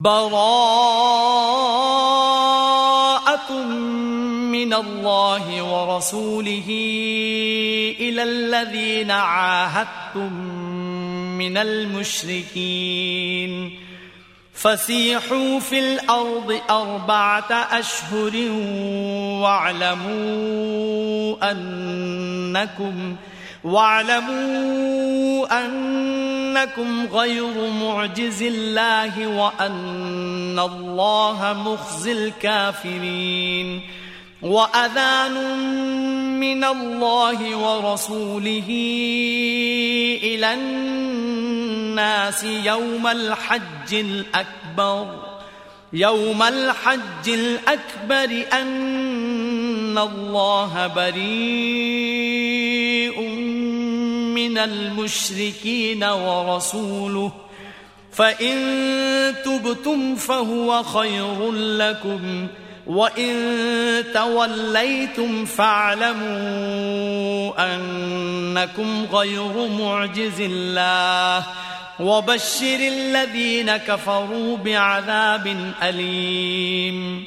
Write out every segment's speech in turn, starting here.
براءة من الله ورسوله إلى الذين عاهدتم من المشركين. فسيحوا في الأرض أربعة أشهر واعلموا أنكم واعلموا أنكم غير معجز الله وأن الله مخزي الكافرين وأذان من الله ورسوله إلى الناس يوم الحج الأكبر يوم الحج الأكبر أن الله بريء من المشركين ورسوله فإن تبتم فهو خير لكم وإن توليتم فاعلموا أنكم غير معجز الله وبشر الذين كفروا بعذاب أليم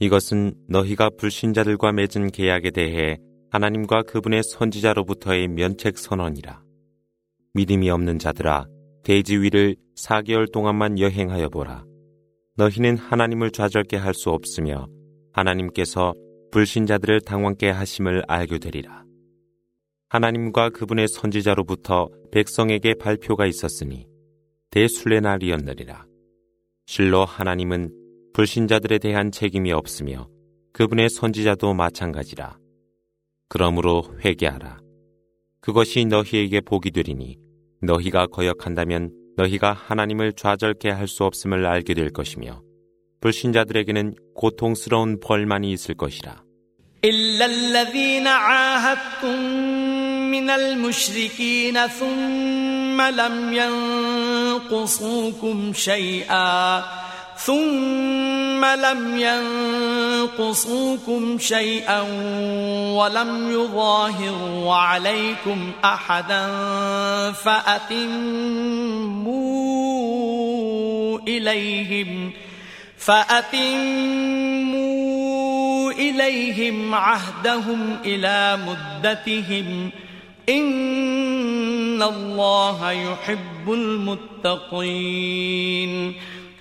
이것은 너희가 불신자들과 맺은 계약에 대해 하나님과 그분의 선지자로부터의 면책 선언이라. 믿음이 없는 자들아, 대지 위를 4개월 동안만 여행하여 보라. 너희는 하나님을 좌절케 할 수 없으며 하나님께서 불신자들을 당황케 하심을 알게 되리라. 하나님과 그분의 선지자로부터 백성에게 발표가 있었으니 대순례 날이었느리라. 실로 하나님은 불신자들에 대한 책임이 없으며 그분의 선지자도 마찬가지라. 그러므로 회개하라. 그것이 너희에게 복이 되리니 너희가 거역한다면 너희가 하나님을 좌절케 할 수 없음을 알게 될 것이며 불신자들에게는 고통스러운 벌만이 있을 것이라. إلا الذين عاهدتم من المشركين ثم لم ينقصوكم شيئا ثم لم ينقصوكم شيئا ولم يظاهروا عليكم أحدا فأتموا إليهم فأتموا إليهم عهدهم إلى مدتهم إن الله يحب المتقين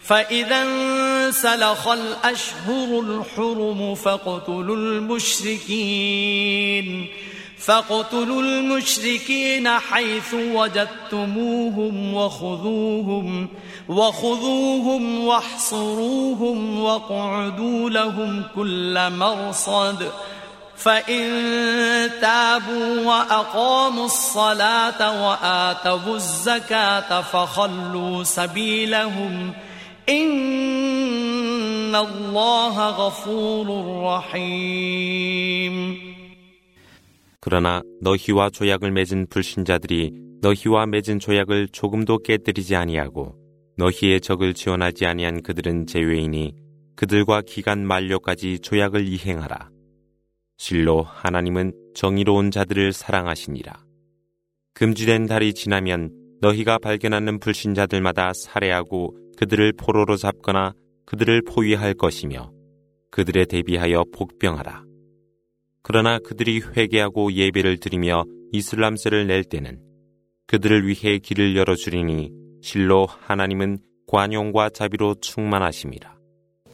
فإذا انسلخ الأشهر الحرم فاقتلوا المشركين فاقتلوا المشركين حيث وجدتموهم وخذوهم وخذوهم واحصروهم واقعدوا لهم كل مرصد. فإن تابوا وأقاموا الصلاة وآتوا الزكاة فخلوا سبيلهم ۖ إن الله غفور رحيم 그러나 너희와 조약을 맺은 불신자들이 너희와 맺은 조약을 조금도 깨뜨리지 아니하고 너희의 적을 지원하지 아니한 그들은 제외이니 그들과 기간 만료까지 조약을 이행하라. 실로 하나님은 정의로운 자들을 사랑하시니라. 금지된 달이 지나면 너희가 발견하는 불신자들마다 살해하고 그들을 포로로 잡거나 그들을 포위할 것이며 그들에 대비하여 복병하라. 그러나 그들이 회개하고 예배를 드리며 이슬람세를 낼 때는 그들을 위해 길을 열어주리니 실로 하나님은 관용과 자비로 충만하심이라.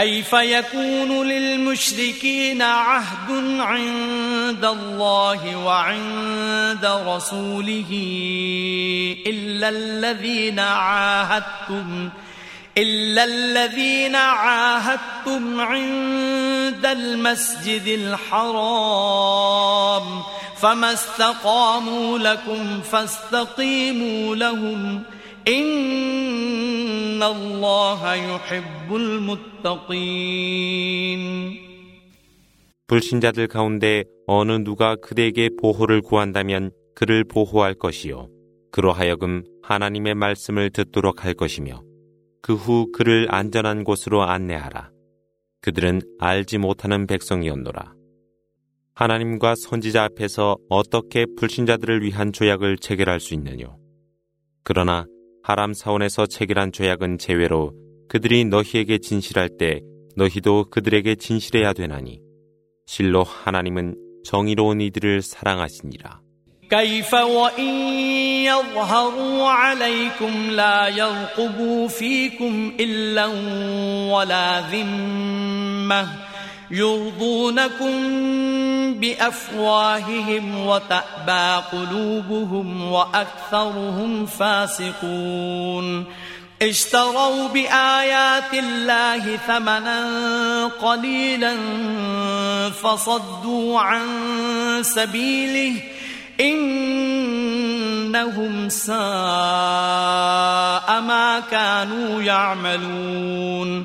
كيف يكون للمشركين عهد عند الله وعند رسوله إلا الذين عاهدتم إلا الذين عاهدتم عند المسجد الحرام فما استقاموا لكم فاستقيموا لهم ۖ. إن الله يحب المتقين 불신자들 가운데 어느 누가 그대에게 보호를 구한다면 그를 보호할 것이요. 그로하여금 하나님의 말씀을 듣도록 할 것이며 그 후 그를 안전한 곳으로 안내하라. 그들은 알지 못하는 백성이었노라. 하나님과 선지자 앞에서 어떻게 불신자들을 위한 조약을 체결할 수 있느뇨? 그러나 하람 사원에서 체결한 조약은 제외로 그들이 너희에게 진실할 때 너희도 그들에게 진실해야 되나니 실로 하나님은 정의로운 이들을 사랑하시니라. كيف وإن يظهروا عليكم لا يرقبوا فيكم إلا ولا ذمة يرضونكم بأفواههم وتأبى قلوبهم وأكثرهم فاسقون. اشتروا بآيات الله ثمنا قليلا فصدوا عن سبيله إنهم ساء ما كانوا يعملون.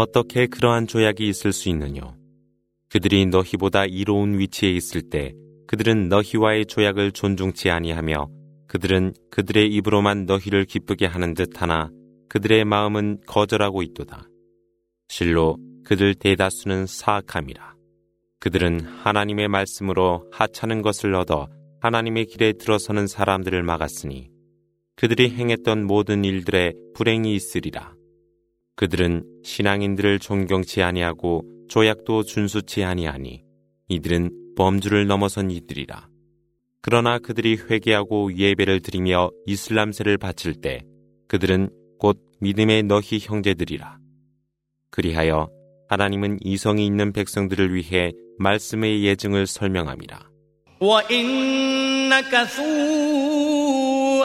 어떻게 그러한 조약이 있을 수 있느뇨? 그들이 너희보다 이로운 위치에 있을 때 그들은 너희와의 조약을 존중치 아니하며 그들은 그들의 입으로만 너희를 기쁘게 하는 듯 하나 그들의 마음은 거절하고 있도다. 실로 그들 대다수는 사악함이라. 그들은 하나님의 말씀으로 하찮은 것을 얻어 하나님의 길에 들어서는 사람들을 막았으니 그들이 행했던 모든 일들에 불행이 있으리라. 그들은 신앙인들을 존경치 아니하고 조약도 준수치 아니하니 이들은 범주를 넘어선 이들이라. 그러나 그들이 회개하고 예배를 드리며 이슬람세를 바칠 때 그들은 곧 믿음의 너희 형제들이라. 그리하여 하나님은 이성이 있는 백성들을 위해 말씀의 예증을 설명함이라.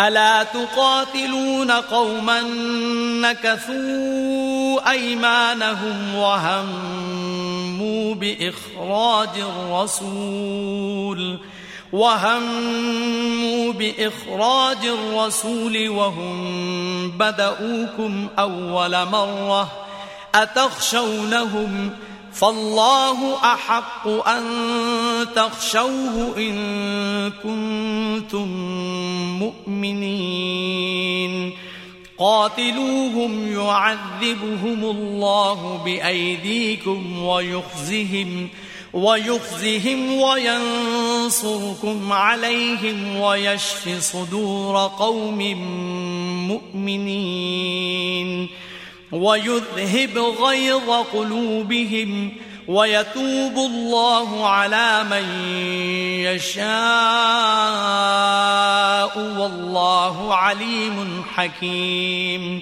ألا تقاتلون قوما نكثوا أيمانهم وهموا بإخراج الرسول وهموا بإخراج الرسول وهم بدؤوكم أول مرة أتخشونهم ؟ فالله أحق أن تخشوه إن كنتم مؤمنين قاتلوهم يعذبهم الله بأيديكم ويخزهم ويخزهم وينصركم عليهم ويشف صدور قوم مؤمنين. ويذهب غيظ قلوبهم ويتوب الله على من يشاء والله عليم حكيم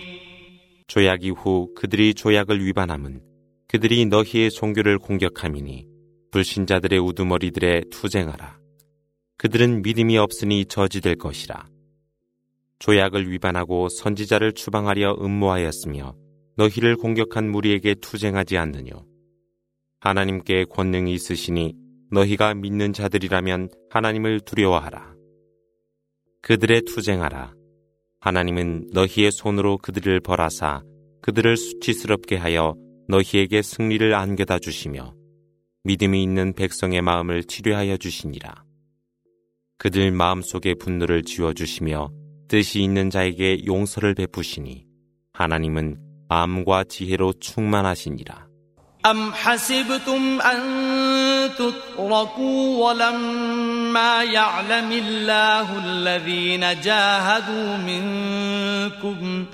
조약 이후 그들이 조약을 위반함은 그들이 너희의 종교를 공격함이니 불신자들의 우두머리들에 투쟁하라. 그들은 믿음이 없으니 저지될 것이라. 조약을 위반하고 선지자를 추방하려 음모하였으며 너희를 공격한 무리에게 투쟁하지 않느뇨. 하나님께 권능이 있으시니 너희가 믿는 자들이라면 하나님을 두려워하라. 그들의 투쟁하라. 하나님은 너희의 손으로 그들을 벌하사 그들을 수치스럽게 하여 너희에게 승리를 안겨다 주시며 믿음이 있는 백성의 마음을 치료하여 주시니라. 그들 마음속의 분노를 지워 주시며 뜻이 있는 자에게 용서를 베푸시니 하나님은 마음과 지혜로 충만하시니라. أم حسبتم أن تتركوا ولما يعلم الله الذين جاهدوا منكم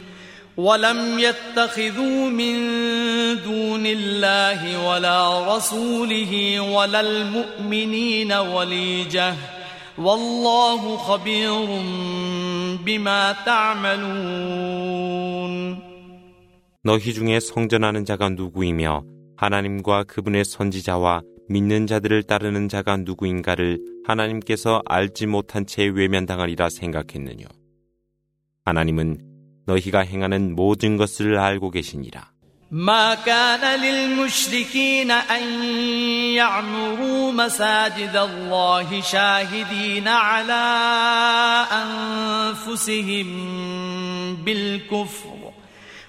ولم يتخذوا من دون الله ولا رسوله ولا المؤمنين وليجه والله خبير بما تعملون 너희 중에 성전하는 자가 누구이며 하나님과 그분의 선지자와 믿는 자들을 따르는 자가 누구인가를 하나님께서 알지 못한 채 외면당하리라 생각했느뇨. 하나님은 너희가 행하는 모든 것을 알고 계시니라. ما كان للمشركين أن يعمروا مساجد الله شاهدين على أنفسهم بالكفر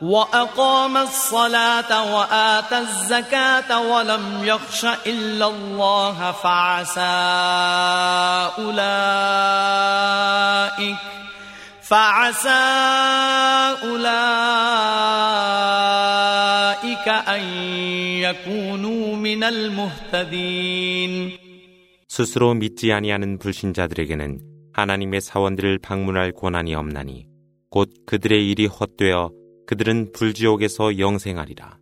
وأقام الصلاة وآتى الزكاة ولم يخش إلا الله فعسى أولئك فعسى أولئك أن يكونوا من المهتدين 스스로 믿지 아니하는 불신자들에게는 하나님의 사원들을 방문할 권한이 없나니 곧 그들의 일이 헛되어 그들은 불지옥에서 영생하리라.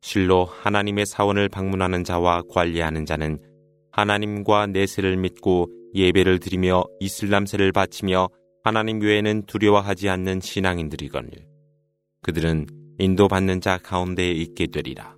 실로 하나님의 사원을 방문하는 자와 관리하는 자는 하나님과 내세를 믿고 예배를 드리며 이슬람세를 바치며 하나님 외에는 두려워하지 않는 신앙인들이거늘. 그들은 인도받는 자 가운데에 있게 되리라.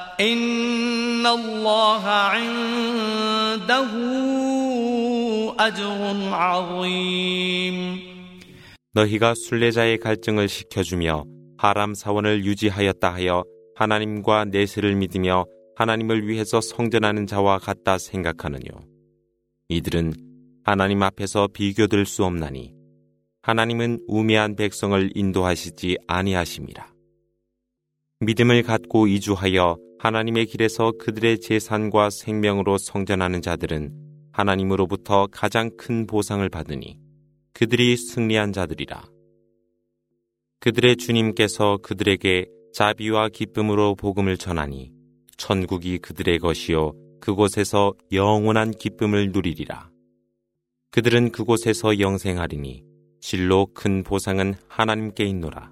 إن الله عنده أجر عظيم 너희가 순례자의 갈증을 식혀주며 하람 사원을 유지하였다 하여 하나님과 내세를 믿으며 하나님을 위해서 성전하는 자와 같다 생각하느뇨. 이들은 하나님 앞에서 비교될 수 없나니 하나님은 우매한 백성을 인도하시지 아니하심이라. 믿음을 갖고 이주하여 하나님의 길에서 그들의 재산과 생명으로 성전하는 자들은 하나님으로부터 가장 큰 보상을 받으니 그들이 승리한 자들이라. 그들의 주님께서 그들에게 자비와 기쁨으로 복음을 전하니 천국이 그들의 것이요 그곳에서 영원한 기쁨을 누리리라. 그들은 그곳에서 영생하리니 실로 큰 보상은 하나님께 있노라.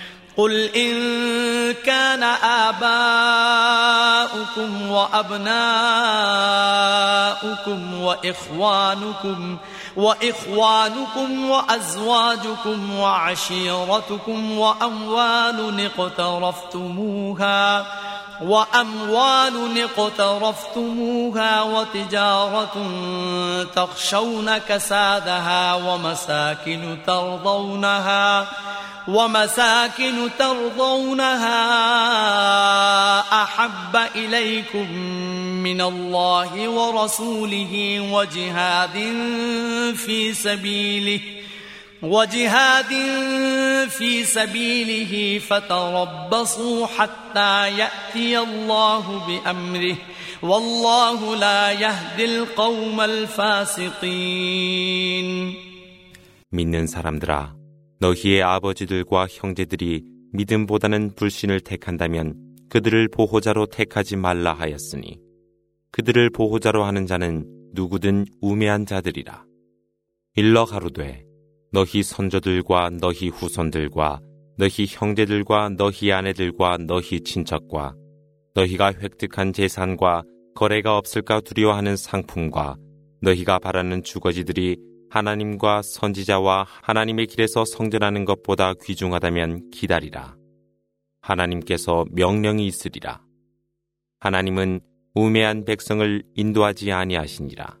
قل إن كان آباؤكم وأبناؤكم وإخوانكم وإخوانكم وأزواجكم وعشيرتكم وأموال اقترفتموها وأموال اقترفتموها وتجارة تخشون كسادها ومساكن ترضونها ومساكن ترضونها أحب إليكم من الله ورسوله وجهاد في سبيله وجهاد في سبيله فتربصوا حتى يأتي الله بأمره والله لا يهدي القوم الفاسقين 믿는 사람들아 너희의 아버지들과 형제들이 믿음보다는 불신을 택한다면 그들을 보호자로 택하지 말라 하였으니 그들을 보호자로 하는 자는 누구든 우매한 자들이라. 일러 가로되 너희 선조들과 너희 후손들과 너희 형제들과 너희 아내들과 너희 친척과 너희가 획득한 재산과 거래가 없을까 두려워하는 상품과 너희가 바라는 주거지들이 하나님과 선지자와 하나님의 길에서 성전하는 것보다 귀중하다면 기다리라. 하나님께서 명령이 있으리라. 하나님은 우매한 백성을 인도하지 아니하시니라.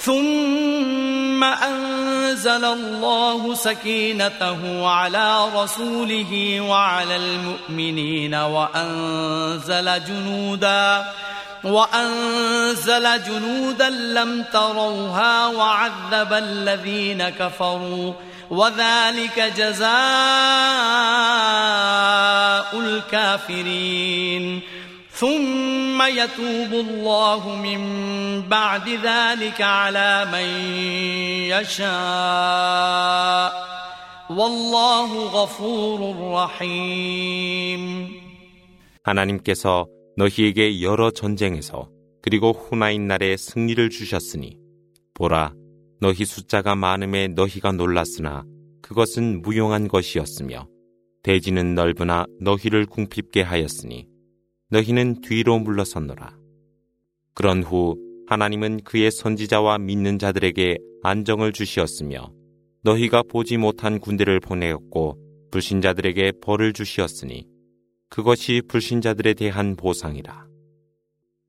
ثم أنزل الله سكينته على رسوله وعلى المؤمنين وأنزل جنوداً وأنزل جنودا لم تروها وعذب الذين كفروا وذلك جزاء الكافرين ثم يتوب الله من بعد ذلك على من يشاء والله غفور رحيم 하나님께서 너희에게 여러 전쟁에서 그리고 후나인 날에 승리를 주셨으니 보라 너희 숫자가 많음에 너희가 놀랐으나 그것은 무용한 것이었으며 대지는 넓으나 너희를 궁핍게 하였으니 너희는 뒤로 물러섰노라. 그런 후 하나님은 그의 선지자와 믿는 자들에게 안정을 주시었으며 너희가 보지 못한 군대를 보내었고 불신자들에게 벌을 주시었으니 그것이 불신자들에 대한 보상이라.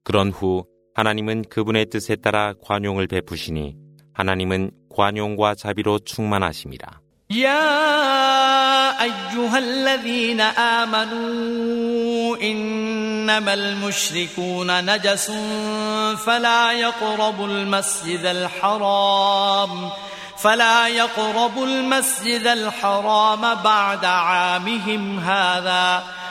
그런 후 하나님은 그분의 뜻에 따라 관용을 베푸시니 하나님은 관용과 자비로 충만하심이라. يا أيها الذين آمنوا إنما المشركون نجس فلا يقربوا المسجد الحرام فلا يقربوا المسجد الحرام بعد عامهم هذا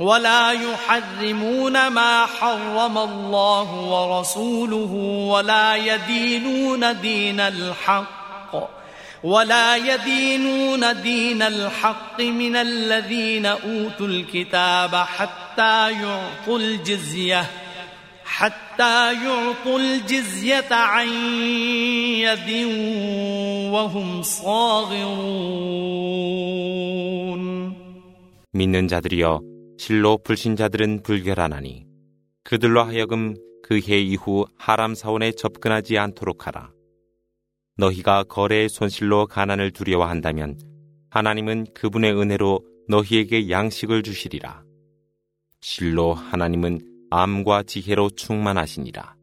ولا يحرمون ما حرم الله ورسوله ولا يدينون دين الحق ولا يدينون دين الحق من الذين أوتوا الكتاب حتى يعطوا الجزية حتى يعطوا الجزية عن يد وهم صاغرون 믿는 자들이여 실로 불신자들은 불결하나니 그들로 하여금 그 해 이후 하람 사원에 접근하지 않도록 하라. 너희가 거래의 손실로 가난을 두려워한다면 하나님은 그분의 은혜로 너희에게 양식을 주시리라. 실로 하나님은 암과 지혜로 충만하시니라.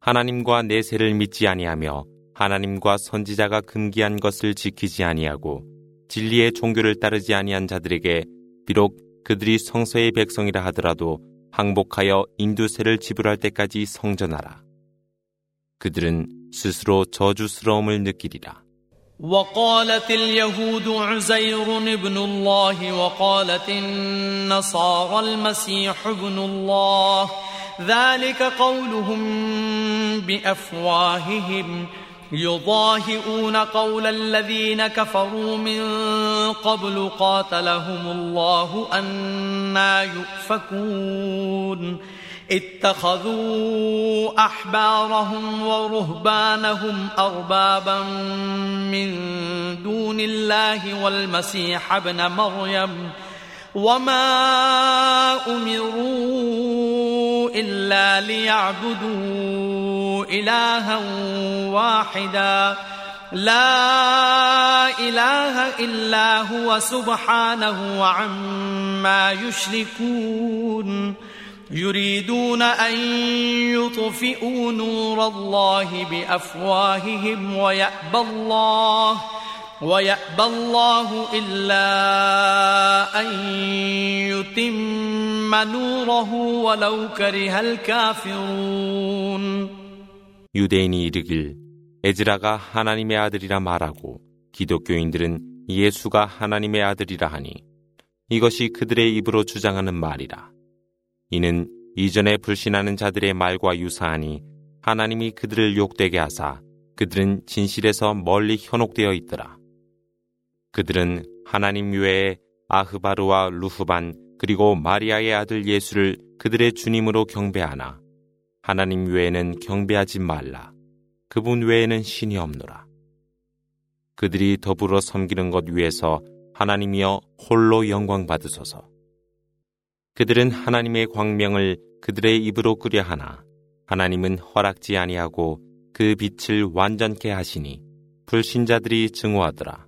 하나님과 내세를 믿지 아니하며 하나님과 선지자가 금기한 것을 지키지 아니하고 진리의 종교를 따르지 아니한 자들에게 비록 그들이 성서의 백성이라 하더라도 항복하여 인두세를 지불할 때까지 성전하라. 그들은 스스로 저주스러움을 느끼리라. وقالت اليهود عزير ابن الله وقالت النصارى المسيح ابن الله ذلك قولهم بافواههم يضاهئون قول الذين كفروا من قبل قاتلهم الله أنا يؤفكون. اتخذوا أحبارهم ورهبانهم أربابا من دون الله والمسيح ابن مريم وما أمروا إلا ليعبدوا إلها واحدا لا إله إلا هو سبحانه عما يشركون يريدون أن يطفئوا نور الله بأفواههم ويأبى الله ويأبى الله إلا أن يتم نوره ولو كره الكافرون 유대인이 이르길 에즈라가 하나님의 아들이라 말하고 기독교인들은 예수가 하나님의 아들이라 하니 이것이 그들의 입으로 주장하는 말이라. 이는 이전에 불신하는 자들의 말과 유사하니 하나님이 그들을 욕되게 하사 그들은 진실에서 멀리 현혹되어 있더라. 그들은 하나님 외에 아흐바르와 루흐반 그리고 마리아의 아들 예수를 그들의 주님으로 경배하나 하나님 외에는 경배하지 말라. 그분 외에는 신이 없노라. 그들이 더불어 섬기는 것 위에서 하나님이여 홀로 영광 받으소서. 그들은 하나님의 광명을 그들의 입으로 끄려 하나 하나님은 허락지 아니하고 그 빛을 완전케 하시니 불신자들이 증오하더라.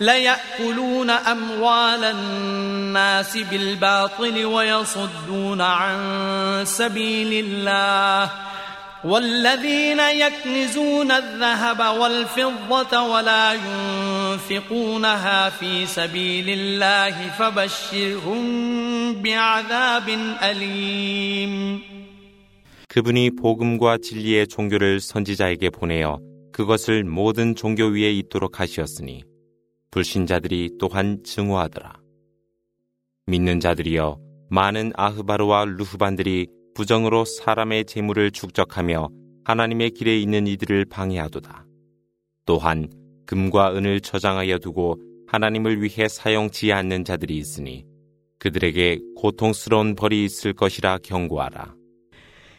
ليأكلون أموال الناس بالباطل ويصدون عن سبيل الله والذين يكنزون الذهب والفضة ولا ينفقونها في سبيل الله فبشرهم بعذاب أليم 그분이 복음과 진리의 종교를 선지자에게 보내어 그것을 모든 종교 위에 있도록 하시었으니 불신자들이 또한 증오하더라. 믿는 자들이여 많은 아흐바르와 루흐반들이 부정으로 사람의 재물을 축적하며 하나님의 길에 있는 이들을 방해하도다. 또한 금과 은을 저장하여 두고 하나님을 위해 사용치 않는 자들이 있으니 그들에게 고통스러운 벌이 있을 것이라 경고하라.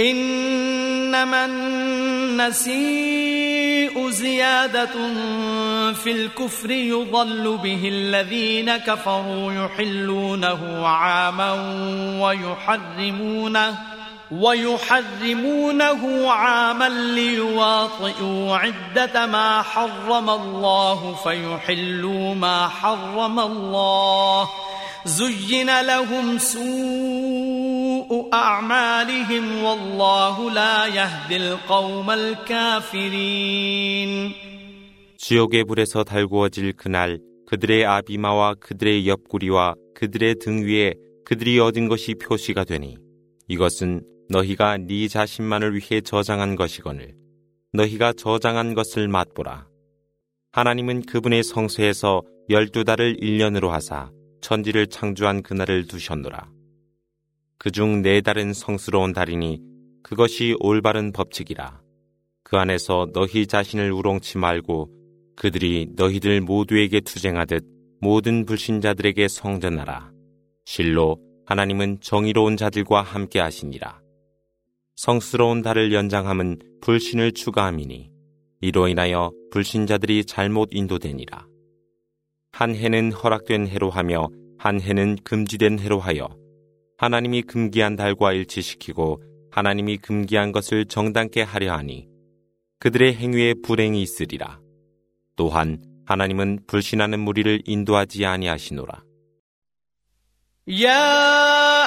إنما النسيء زيادة في الكفر يضل به الذين كفروا يحلونه عاما ويحرمونه ويحرمونه عاما ليواطئوا عدة ما حرم الله فيحلوا ما حرم الله زين لهم سوء أعمالهم والله لا يهدي القوم الكافرين 지옥의 불에서 달구어질 그날 그들의 아비마와 그들의 옆구리와 그들의 등 위에 그들이 얻은 것이 표시가 되니 이것은 너희가 네 자신만을 위해 저장한 것이거늘 너희가 저장한 것을 맛보라. 하나님은 그분의 성소에서 열두 달을 일년으로 하사 천지를 창조한 그날을 두셨노라. 그중 네 달은 성스러운 달이니 그것이 올바른 법칙이라. 그 안에서 너희 자신을 우롱치 말고 그들이 너희들 모두에게 투쟁하듯 모든 불신자들에게 성전하라. 실로 하나님은 정의로운 자들과 함께 하시니라. 성스러운 달을 연장함은 불신을 추가함이니 이로 인하여 불신자들이 잘못 인도되니라. 한 해는 허락된 해로 하며 한 해는 금지된 해로 하여 하나님이 금기한 달과 일치시키고 하나님이 금기한 것을 정당케 하려 하니 그들의 행위에 불행이 있으리라. 또한 하나님은 불신하는 무리를 인도하지 아니하시노라. يا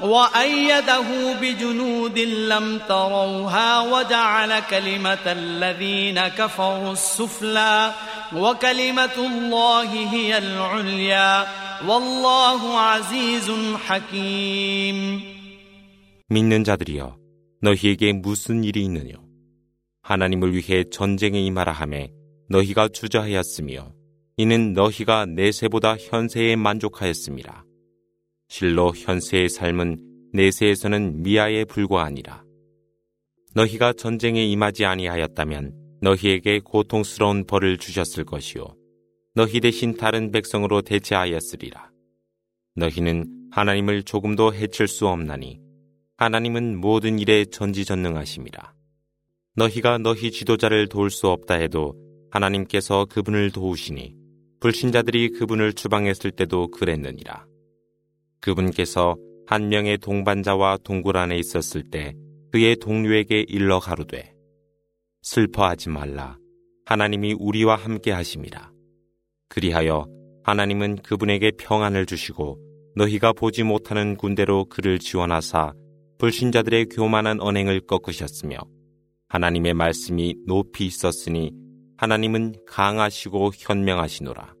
وأيده بجنود لم تروها وجعل كلمة الذين كفروا السفلى وكلمة الله هي العليا والله عزيز حكيم 믿는 자들이여 너희에게 무슨 일이 있느냐 하나님을 위해 전쟁에 임하라 하매 너희가 주저하였으며 이는 너희가 내세보다 현세에 만족하였습니다. 실로 현세의 삶은 내세에서는 미아에 불과하니라. 너희가 전쟁에 임하지 아니하였다면 너희에게 고통스러운 벌을 주셨을 것이요. 너희 대신 다른 백성으로 대체하였으리라. 너희는 하나님을 조금도 해칠 수 없나니 하나님은 모든 일에 전지전능하심이라. 너희가 너희 지도자를 도울 수 없다 해도 하나님께서 그분을 도우시니 불신자들이 그분을 추방했을 때도 그랬느니라. 그분께서 한 명의 동반자와 동굴 안에 있었을 때 그의 동료에게 일러 가로되 슬퍼하지 말라 하나님이 우리와 함께 하심이라 그리하여 하나님은 그분에게 평안을 주시고 너희가 보지 못하는 군대로 그를 지원하사 불신자들의 교만한 언행을 꺾으셨으며 하나님의 말씀이 높이 있었으니 하나님은 강하시고 현명하시노라.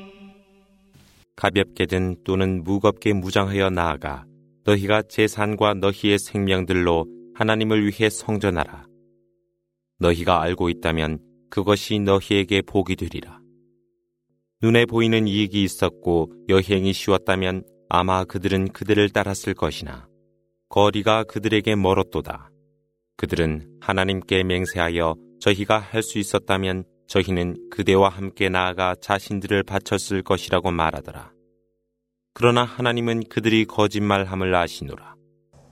가볍게든 또는 무겁게 무장하여 나아가 너희가 재산과 너희의 생명들로 하나님을 위해 성전하라. 너희가 알고 있다면 그것이 너희에게 복이 되리라. 눈에 보이는 이익이 있었고 여행이 쉬웠다면 아마 그들은 그들을 따랐을 것이나 거리가 그들에게 멀었도다. 그들은 하나님께 맹세하여 저희가 할 수 있었다면 저희는 그대와 함께 나아가 자신들을 바쳤을 것이라고 말하더라. 그러나 하나님은 그들이 거짓말함을 아시노라.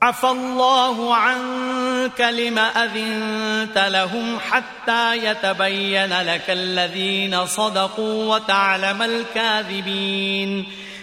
عفى الله عنك لم أذنت لهم حتى يتبين لك الذين صدقوا وتعلم الكاذبين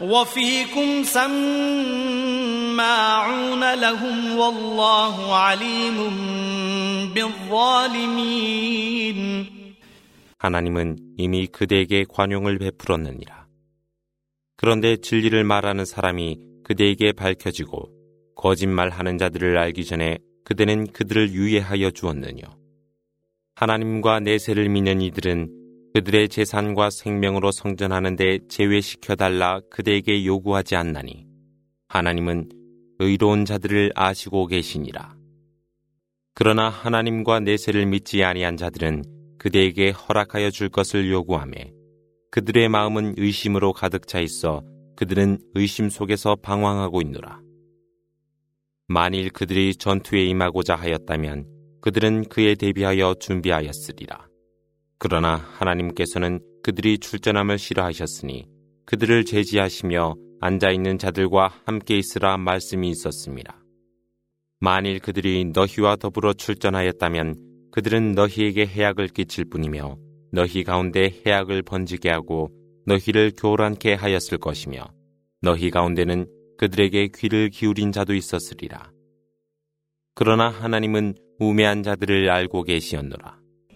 وفيكم سماعون لهم والله عليم بالظالمين 하나님은 이미 그대에게 관용을 베풀었느니라. 그런데 진리를 말하는 사람이 그대에게 밝혀지고 거짓말하는 자들을 알기 전에 그대는 그들을 유예하여 주었느뇨. 하나님과 내세를 믿는 이들은 그들의 재산과 생명으로 성전하는데 제외시켜달라 그대에게 요구하지 않나니 하나님은 의로운 자들을 아시고 계시니라. 그러나 하나님과 내세를 믿지 아니한 자들은 그대에게 허락하여 줄 것을 요구하며 그들의 마음은 의심으로 가득 차 있어 그들은 의심 속에서 방황하고 있노라. 만일 그들이 전투에 임하고자 하였다면 그들은 그에 대비하여 준비하였으리라. 그러나 하나님께서는 그들이 출전함을 싫어하셨으니 그들을 제지하시며 앉아 있는 자들과 함께 있으라 말씀이 있었습니다. 만일 그들이 너희와 더불어 출전하였다면 그들은 너희에게 해악을 끼칠 뿐이며 너희 가운데 해악을 번지게 하고 너희를 교란케 하였을 것이며 너희 가운데는 그들에게 귀를 기울인 자도 있었으리라. 그러나 하나님은 우매한 자들을 알고 계시었노라.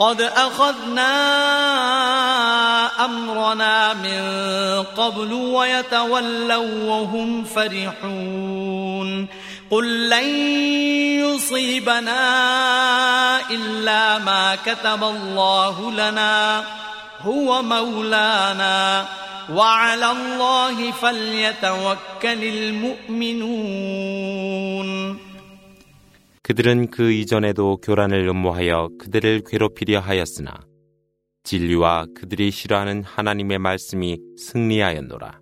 قد أخذنا أمرنا من قبل ويتولوا وهم فرحون. قل لن يصيبنا إلا ما كتب الله لنا. هو مولانا. وعلى الله فليتوكل المؤمنون. 그들은 그 이전에도 교란을 음모하여 그들을 괴롭히려 하였으나 진리와 그들이 싫어하는 하나님의 말씀이 승리하였노라.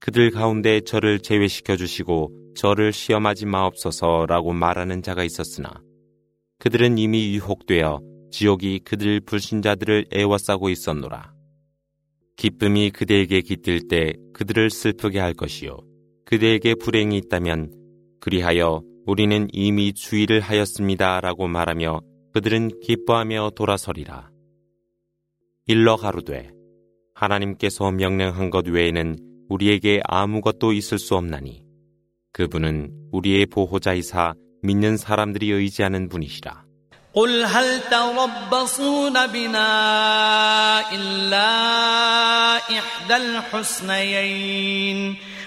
그들 가운데 저를 제외시켜 주시고 저를 시험하지 마옵소서라고 말하는 자가 있었으나 그들은 이미 유혹되어 지옥이 그들 불신자들을 애워싸고 있었노라. 기쁨이 그대에게 깃들 때 그들을 슬프게 할 것이요. 그대에게 불행이 있다면 그리하여 우리는 이미 주의를 하였습니다. 라고 말하며 그들은 기뻐하며 돌아서리라. 일러 가로되 하나님께서 명령한 것 외에는 우리에게 아무것도 있을 수 없나니 그분은 우리의 보호자이사 믿는 사람들이 의지하는 분이시라. قل هل تربصون بنا إلا إحدى الحسنيين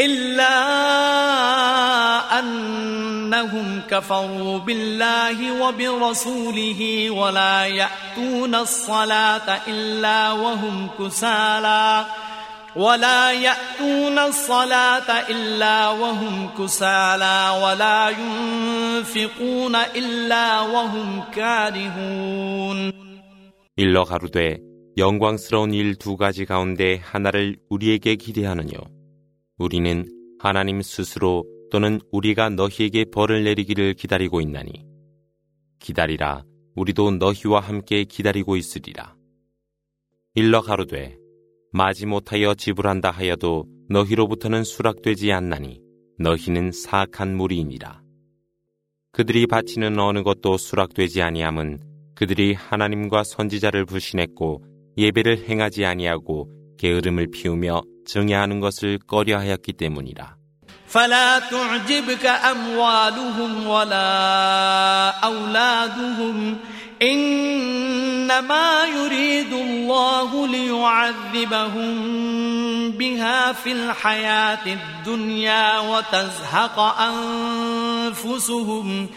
إلا أنهم كفروا بالله وبرسوله ولا يأتون الصلاة إلا وهم كسالى ولا يأتون الصلاة إلا وهم كسالى ولا ينفقون إلا وهم كارهون 일러 가로되 영광스러운 일 두 가지 가운데 하나를 우리에게 기대하느뇨 우리는 하나님 스스로 또는 우리가 너희에게 벌을 내리기를 기다리고 있나니 기다리라 우리도 너희와 함께 기다리고 있으리라 일러 가로되 마지 못하여 지불한다 하여도 너희로부터는 수락되지 않나니 너희는 사악한 무리이니라. 그들이 바치는 어느 것도 수락되지 아니함은 그들이 하나님과 선지자를 불신했고 예배를 행하지 아니하고 게으름을 피우며 정야하는 것을 꺼려하였기 때문이라. فلا تعجبك أموالهم ولا أولادهم إنما يريد الله ليعذبهم بها في الحياة الدنيا وتزهق أنفسهم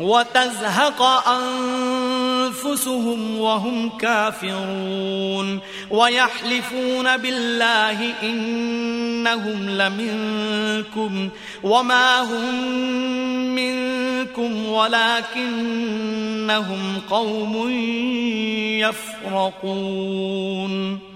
وتزهق أنفسهم وهم كافرون ويحلفون بالله إنهم لمنكم وما هم منكم ولكنهم قوم يفرقون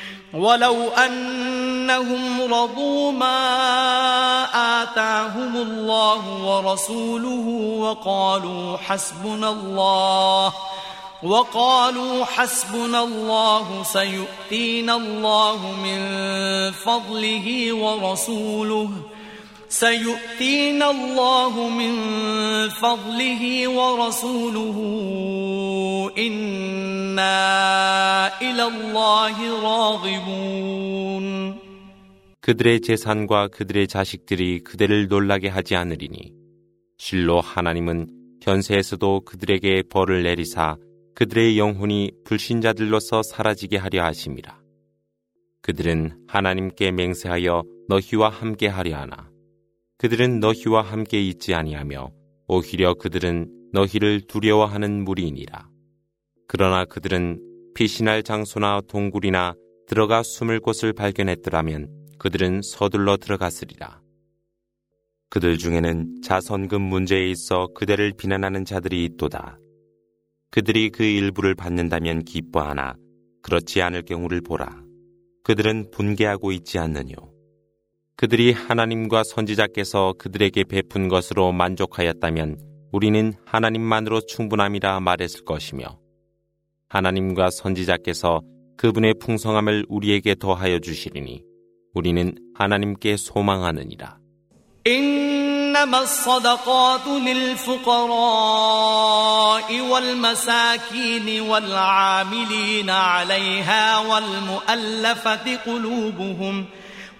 ولو أنهم رضوا ما آتاهم الله ورسوله وقالوا حسبنا الله وقالوا حسبنا الله سيؤتينا الله من فضله ورسوله. سيؤتينا الله من فضله ورسوله إنا إلى الله راغبون 그들의 재산과 그들의 자식들이 그들을 놀라게 하지 않으리니 실로 하나님은 현세에서도 그들에게 벌을 내리사 그들의 영혼이 불신자들로서 사라지게 하려 하심이라. 그들은 하나님께 맹세하여 너희와 함께 하려 하나 그들은 너희와 함께 있지 아니하며 오히려 그들은 너희를 두려워하는 무리이니라. 그러나 그들은 피신할 장소나 동굴이나 들어가 숨을 곳을 발견했더라면 그들은 서둘러 들어갔으리라. 그들 중에는 자선금 문제에 있어 그대를 비난하는 자들이 있도다. 그들이 그 일부를 받는다면 기뻐하나 그렇지 않을 경우를 보라. 그들은 분개하고 있지 않느뇨. 그들이 하나님과 선지자께서 그들에게 베푼 것으로 만족하였다면 우리는 하나님만으로 충분함이라 말했을 것이며 하나님과 선지자께서 그분의 풍성함을 우리에게 더하여 주시리니 우리는 하나님께 소망하느니라. إنما الصدقات للفقراء والمساكين والعاملين عليها والمؤلفة قلوبهم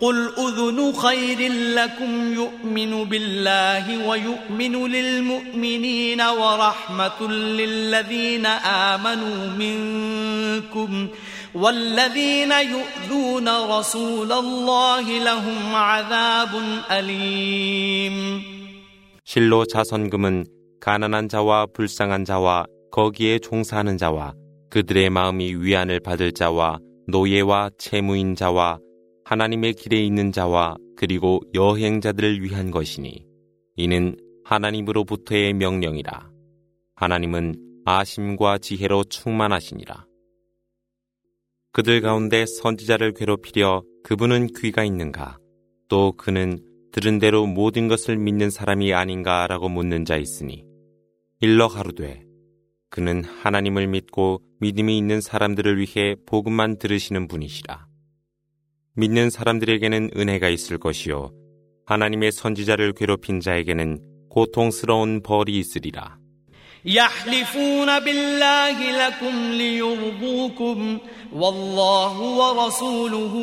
قل أذن خير لكم يؤمن بالله ويؤمن للمؤمنين ورحمة للذين آمنوا منكم والذين يؤذون رسول الله لهم عذاب أليم 실로 자선금은 가난한 자와 불쌍한 자와 거기에 종사하는 자와 그들의 마음이 위안을 받을 자와 노예와 채무인 자와 하나님의 길에 있는 자와 그리고 여행자들을 위한 것이니 이는 하나님으로부터의 명령이라. 하나님은 아심과 지혜로 충만하시니라. 그들 가운데 선지자를 괴롭히려 그분은 귀가 있는가? 또 그는 들은 대로 모든 것을 믿는 사람이 아닌가라고 묻는 자 있으니 일러 가로되 그는 하나님을 믿고 믿음이 있는 사람들을 위해 복음만 들으시는 분이시라. 믿는 사람들에게는 은혜가 있을 것이요 하나님의 선지자를 괴롭힌 자에게는 고통스러운 벌이 있으리라. يحلفون بالله لكم ليرضوكم والله ورسوله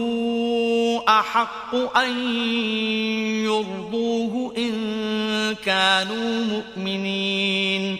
أحق أن يرضوه إن كانوا مؤمنين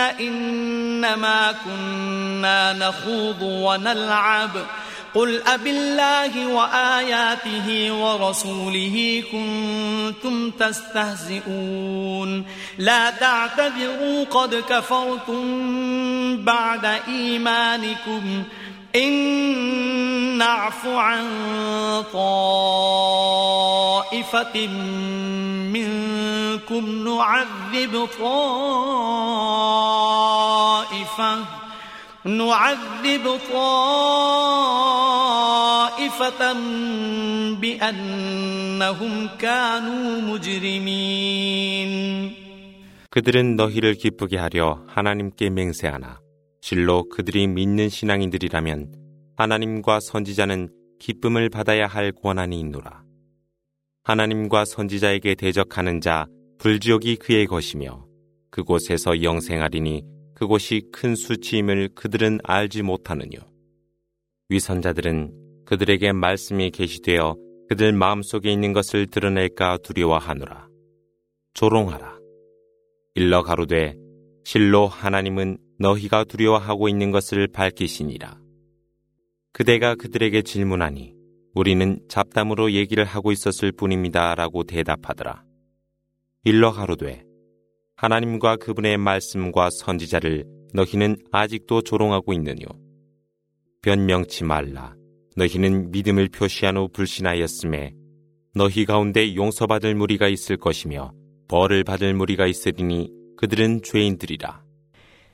إنما كنا نخوض ونلعب. قل أب الله وآياته ورسوله كنتم تستهزئون. لا تعتذروا قد كفرتم بعد إيمانكم. إن نعف عن طائفة منكم نعذب طائفة نعذب طائفة بأنهم كانوا مجرمين 그들은 너희를 기쁘게 하려 하나님께 맹세하나 실로 그들이 믿는 신앙인들이라면 하나님과 선지자는 기쁨을 받아야 할 권한이 있노라. 하나님과 선지자에게 대적하는 자 불지옥이 그의 것이며 그곳에서 영생하리니 그곳이 큰 수치임을 그들은 알지 못하느뇨. 위선자들은 그들에게 말씀이 계시되어 그들 마음속에 있는 것을 드러낼까 두려워하노라. 조롱하라. 일러 가로되 실로 하나님은 너희가 두려워하고 있는 것을 밝히시니라. 그대가 그들에게 질문하니 우리는 잡담으로 얘기를 하고 있었을 뿐입니다. 라고 대답하더라. 일러 가로되 하나님과 그분의 말씀과 선지자를 너희는 아직도 조롱하고 있느뇨. 변명치 말라. 너희는 믿음을 표시한 후 불신하였음에 너희 가운데 용서받을 무리가 있을 것이며 벌을 받을 무리가 있으리니 그들은 죄인들이라.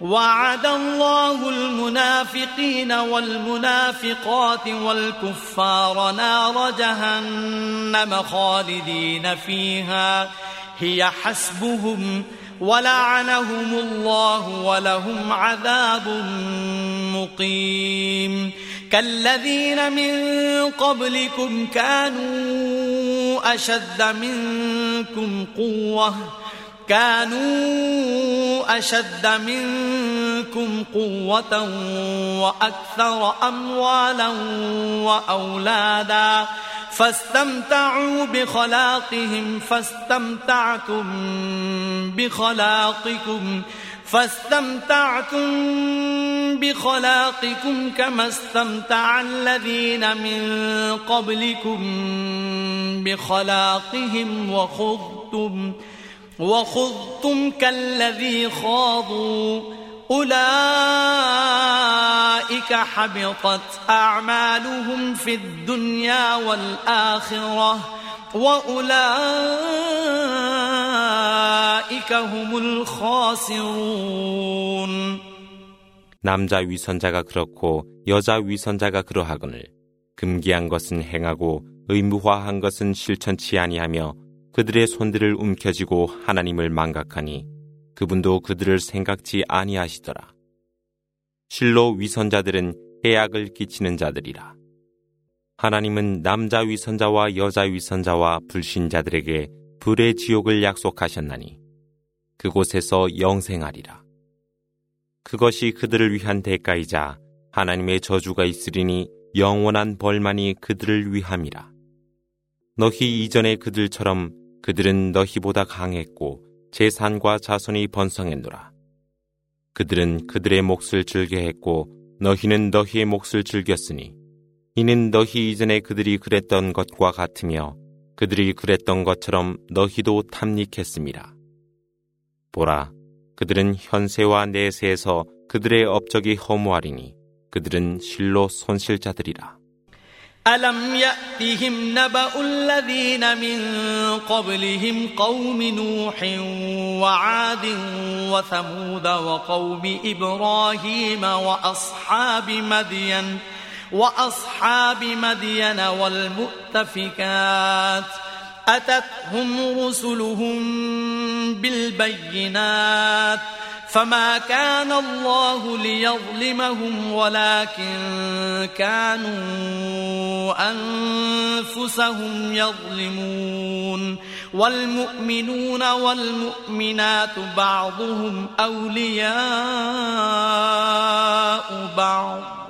وعد الله المنافقين والمنافقات والكفار نار جهنم خالدين فيها. هي حسبهم ولعنهم الله ولهم عذاب مقيم. كالذين من قبلكم كانوا أشد منكم قوة. كانوا أشد منكم قوة وأكثر أموالا وأولادا فاستمتعوا بخلاقهم فاستمتعتم بخلاقكم فاستمتعتم بخلاقكم كما استمتع الذين من قبلكم بخلاقهم وخضتم. وخضتم كالذي خاضوا أولئك حبطت أعمالهم في الدنيا والآخرة وأولئك هم الخاسرون 남자 위선자가 그렇고 여자 위선자가 그러하거늘 금기한 것은 행하고 의무화한 것은 실천치 아니하며 그들의 손들을 움켜쥐고 하나님을 망각하니 그분도 그들을 생각지 아니하시더라. 실로 위선자들은 해악을 끼치는 자들이라. 하나님은 남자 위선자와 여자 위선자와 불신자들에게 불의 지옥을 약속하셨나니 그곳에서 영생하리라. 그것이 그들을 위한 대가이자 하나님의 저주가 있으리니 영원한 벌만이 그들을 위함이라. 너희 이전에 그들처럼 그들은 너희보다 강했고 재산과 자손이 번성했노라. 그들은 그들의 몫을 즐겨했고 너희는 너희의 몫을 즐겼으니 이는 너희 이전에 그들이 그랬던 것과 같으며 그들이 그랬던 것처럼 너희도 탐닉했습니다. 보라, 그들은 현세와 내세에서 그들의 업적이 허무하리니 그들은 실로 손실자들이라. ألم يأتهم نبأ الذين من قبلهم قوم نوح وعاد وثمود وقوم إبراهيم وأصحاب مدين وأصحاب مدين والمؤتفكات أتتهم رسلهم بالبينات فما كان الله ليظلمهم ولكن كانوا أنفسهم يظلمون والمؤمنون والمؤمنات بعضهم أولياء بعض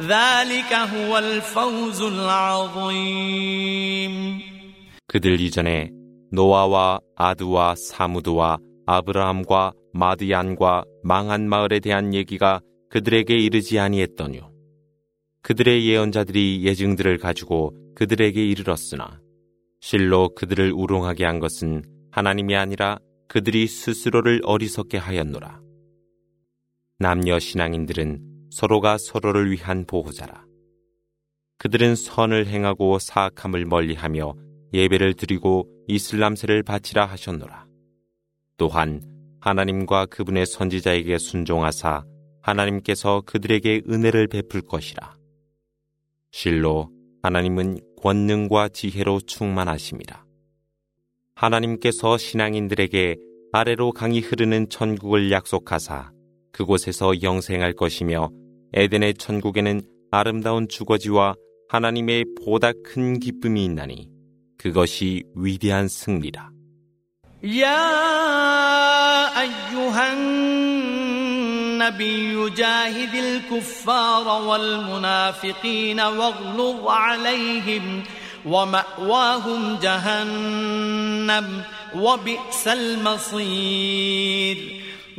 ذلك هو الفوز العظيم 그들 이전에 노아와 아드와 사무드와 아브라함과 마드얀과 망한 마을에 대한 얘기가 그들에게 이르지 아니했더뇨. 그들의 예언자들이 예증들을 가지고 그들에게 이르렀으나 실로 그들을 우롱하게 한 것은 하나님이 아니라 그들이 스스로를 어리석게 하였노라. 남녀 신앙인들은 서로가 서로를 위한 보호자라. 그들은 선을 행하고 사악함을 멀리하며 예배를 드리고 이슬람세를 바치라 하셨노라. 또한 하나님과 그분의 선지자에게 순종하사 하나님께서 그들에게 은혜를 베풀 것이라. 실로 하나님은 권능과 지혜로 충만하십니다. 하나님께서 신앙인들에게 아래로 강이 흐르는 천국을 약속하사 그곳에서 영생할 것이며 에덴의 천국에는 아름다운 주거지와 하나님의 보다 큰 기쁨이 있나니 그것이 위대한 승리라. يا أيها النبي جاهد الكفار والمنافقين واغلظ عليهم ومأواهم جهنم وبئس المصير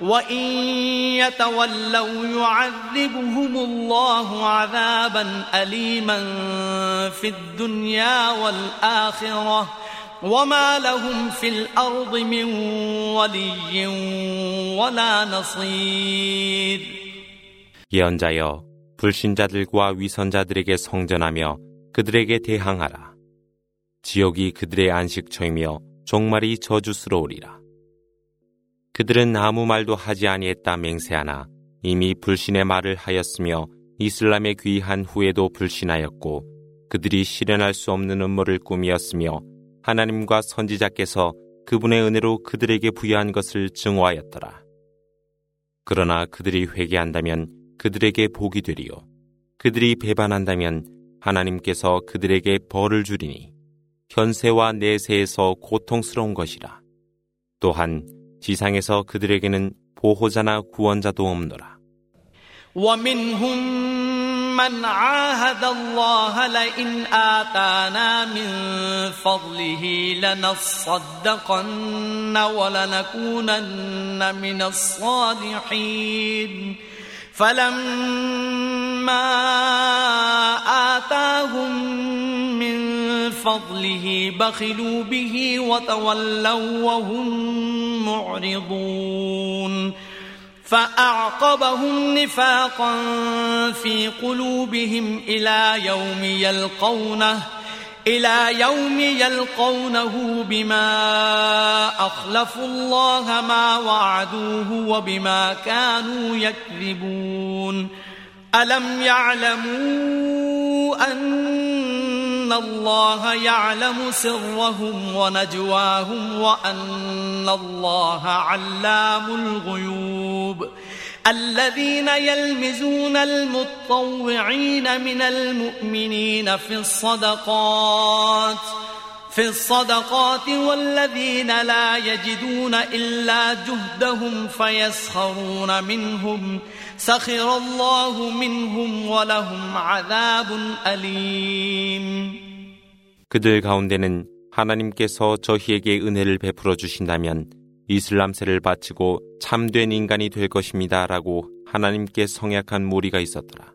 وإن يتولوا يعذبهم الله عذابا أليما في الدنيا والآخرة وما لهم في الأرض من ولي ولا نصير 예언자여 불신자들과 위선자들에게 성전하며 그들에게 대항하라 지옥이 그들의 안식처이며 종말이 저주스러우리라 그들은 아무 말도 하지 아니했다 맹세하나 이미 불신의 말을 하였으며 이슬람에 귀한 후에도 불신하였고 그들이 실현할 수 없는 음모를 꾸미었으며 하나님과 선지자께서 그분의 은혜로 그들에게 부여한 것을 증오하였더라. 그러나 그들이 회개한다면 그들에게 복이 되리요. 그들이 배반한다면 하나님께서 그들에게 벌을 주리니 현세와 내세에서 고통스러운 것이라. 또한 지상에서 그들에게는 보호자나 구원자도 없노라. ومنهم من عاهد الله لئن آتانا من فضله لنصدقن ولنكونن من الصالحين فلما آتاهم من فضله بخلوا به وتولوا وهم معرضون فأعقبهم نفاقا في قلوبهم إلى يوم يلقونه إلى يوم يلقونه بما أخلفوا الله ما وعدوه وبما كانوا يكذبون ألم يعلموا أن الله يعلم سرهم ونجواهم وأن الله علام الغيوب الذين يلمزون المطوعين من المؤمنين في الصدقات في الصدقات والذين لا يجدون إلا جهدهم فيسخرون منهم سخر الله منهم ولهم عذاب أليم 그들 가운데는 하나님께서 저희에게 은혜를 베풀어 주신다면 이슬람세를 바치고 참된 인간이 될 것입니다. 라고 하나님께 성약한 무리가 있었더라.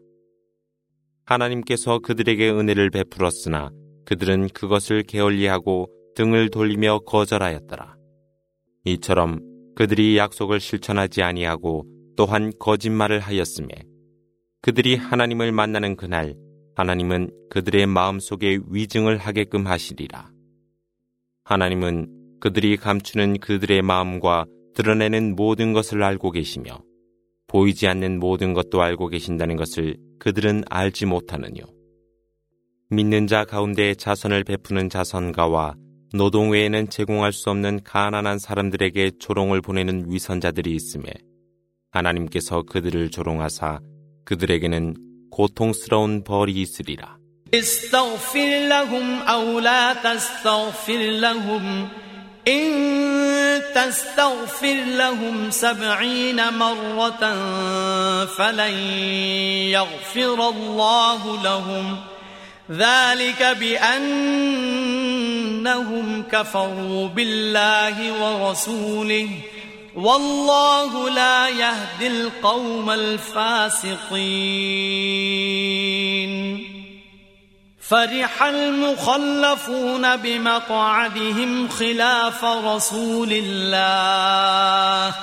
하나님께서 그들에게 은혜를 베풀었으나 그들은 그것을 게을리하고 등을 돌리며 거절하였더라. 이처럼 그들이 약속을 실천하지 아니하고 또한 거짓말을 하였음에 그들이 하나님을 만나는 그날 하나님은 그들의 마음속에 위증을 하게끔 하시리라. 하나님은 그들이 감추는 그들의 마음과 드러내는 모든 것을 알고 계시며 보이지 않는 모든 것도 알고 계신다는 것을 그들은 알지 못하느뇨. 믿는 자 가운데 자선을 베푸는 자선가와 노동 외에는 제공할 수 없는 가난한 사람들에게 조롱을 보내는 위선자들이 있음에 하나님께서 그들을 조롱하사 그들에게는 고통스러운 벌이 있으리라. إن تستغفر لهم سبعين مرة فلن يغفر الله لهم ذلك بأنهم كفروا بالله ورسوله والله لا يهدي القوم الفاسقين. فرح المخلفون بمقعدهم خلاف رسول الله.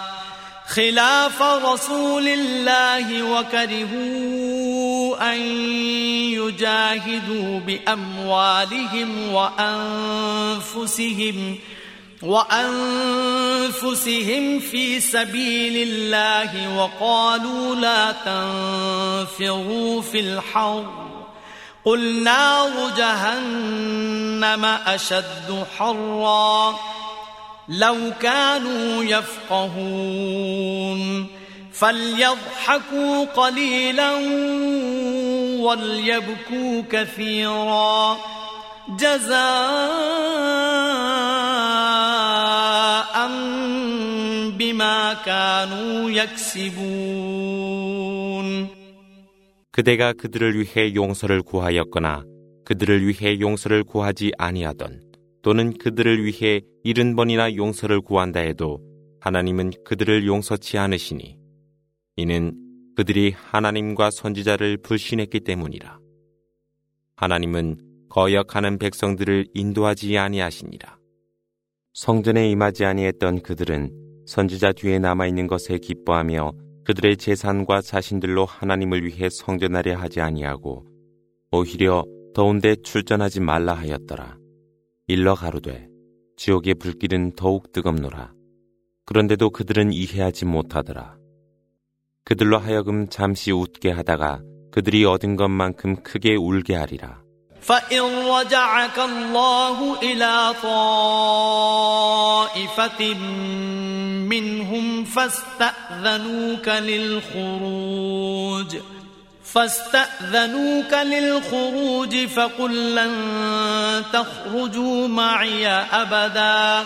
خلاف رسول الله وكرهوا أن يجاهدوا بأموالهم وأنفسهم. وأنفسهم في سبيل الله وقالوا لا تنفروا في الحرب قل نار جهنم أشد حرا. لو كانوا يفقهون. فليضحكوا قليلا وليبكوا كثيرا. جزاء بما كانوا يكسبون 그대가 그들을 위해 용서를 구하였거나 그들을 위해 용서를 구하지 아니하던 또는 그들을 위해 일흔 번이나 용서를 구한다 해도 하나님은 그들을 용서치 않으시니 이는 그들이 하나님과 선지자를 불신했기 때문이라. 하나님은 거역하는 백성들을 인도하지 아니하시니라. 성전에 임하지 아니했던 그들은 선지자 뒤에 남아 있는 것에 기뻐하며 그들의 재산과 자신들로 하나님을 위해 성전하려 하지 아니하고 오히려 더운데 출전하지 말라 하였더라. 일러 가로되 지옥의 불길은 더욱 뜨겁노라. 그런데도 그들은 이해하지 못하더라. 그들로 하여금 잠시 웃게 하다가 그들이 얻은 것만큼 크게 울게 하리라. فإن رجعك الله إلى طائفة منهم فاستأذنوك للخروج فاستأذنوك للخروج فقل لن تخرجوا معي أبدا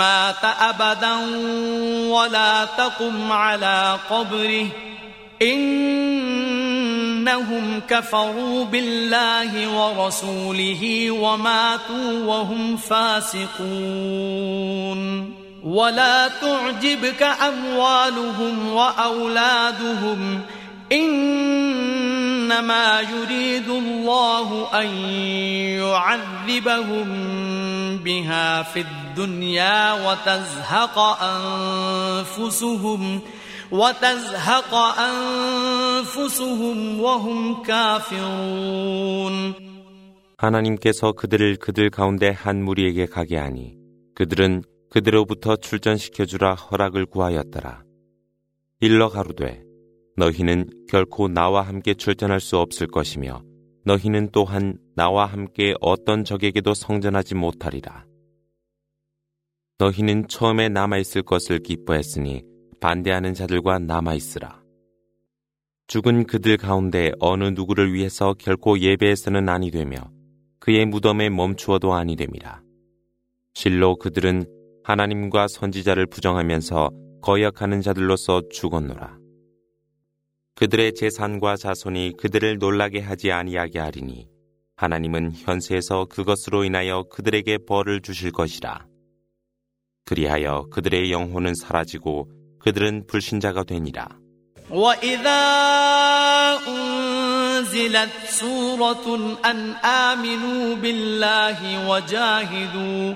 مات أبدا ولا تقم على قبره. إنهم كفروا بالله ورسوله وماتوا وهم فاسقون. ولا تعجبك أموالهم وأولادهم إنما يريد الله أن يعذبهم بها في الدنيا وتزهق أنفسهم وتزهق أنفسهم وهم كافرون 하나님께서 그들을 그들 가운데 한 무리에게 가게 하니 그들은 그대로부터 출전시켜주라 허락을 구하였더라. 일러 가로되 너희는 결코 나와 함께 출전할 수 없을 것이며 너희는 또한 나와 함께 어떤 적에게도 성전하지 못하리라. 너희는 처음에 남아있을 것을 기뻐했으니 반대하는 자들과 남아있으라. 죽은 그들 가운데 어느 누구를 위해서 결코 예배해서는 아니 되며 그의 무덤에 멈추어도 아니 됨이라. 실로 그들은 하나님과 선지자를 부정하면서 거역하는 자들로서 죽었노라. 그들의 재산과 자손이 그들을 놀라게 하지 아니하게 하리니 하나님은 현세에서 그것으로 인하여 그들에게 벌을 주실 것이라. 그리하여 그들의 영혼은 사라지고 그들은 불신자가 되니라. وإذا أنزلت سورة أن آمنوا بالله وجاهدوا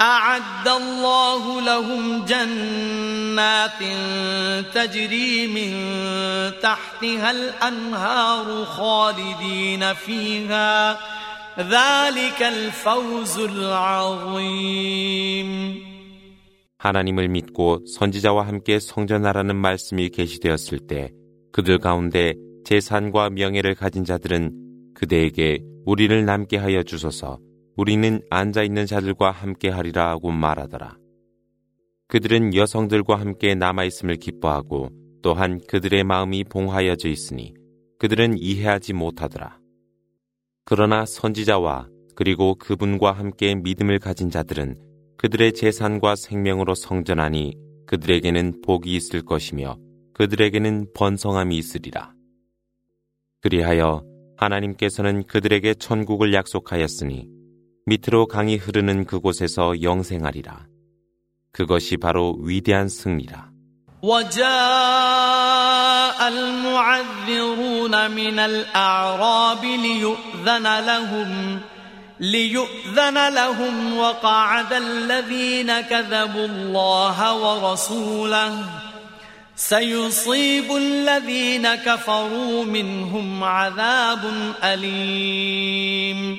أعد الله لهم جنات تجري من تحتها الأنهار خالدين فيها ذلك الفوز العظيم 하나님을 믿고 선지자와 함께 성전하라는 말씀이 계시되었을 때 그들 가운데 재산과 명예를 가진 자들은 그대에게 우리를 남게 하여 주소서 우리는 앉아 있는 자들과 함께 하리라 하고 말하더라. 그들은 여성들과 함께 남아 있음을 기뻐하고 또한 그들의 마음이 봉하여져 있으니 그들은 이해하지 못하더라. 그러나 선지자와 그리고 그분과 함께 믿음을 가진 자들은 그들의 재산과 생명으로 성전하니 그들에게는 복이 있을 것이며 그들에게는 번성함이 있으리라. 그리하여 하나님께서는 그들에게 천국을 약속하였으니 밑으로 강이 흐르는 그곳에서 영생하리라. 그것이 바로 위대한 승리라. وجاء المعذرون من الأعراب ليؤذن لهم ليؤذن لهم وقعد الذين كذبوا الله ورسوله سيصيب الذين كفروا منهم عذاب أليم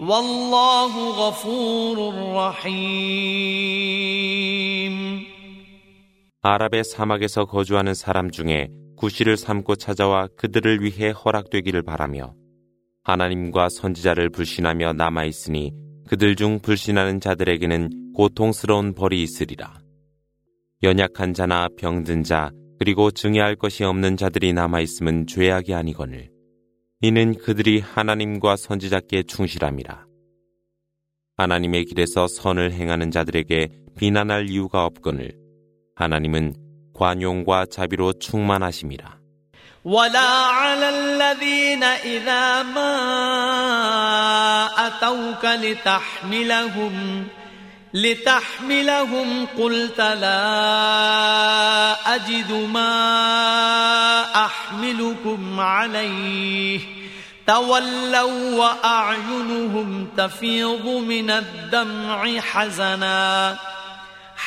والله غفور رحيم 아랍의 사막에서 거주하는 사람 중에 구실을 삼고 찾아와 그들을 위해 허락되기를 바라며 하나님과 선지자를 불신하며 남아 있으니 그들 중 불신하는 자들에게는 고통스러운 벌이 있으리라. 연약한 자나 병든 자 그리고 증여할 것이 없는 자들이 남아 있으면 죄악이 아니거늘 이는 그들이 하나님과 선지자께 충실함이라. 하나님의 길에서 선을 행하는 자들에게 비난할 이유가 없거늘 하나님은 관용과 자비로 충만하심이라. ولا على الذين إذا ما أتوك لتحملهم لتحملهم قلت لا أجد ما أحملكم عليه. تولوا وأعينهم تفيض من الدمع حزناً.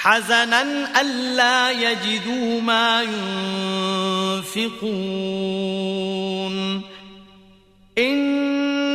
حزنا ألا يجدوا ما ينفقون.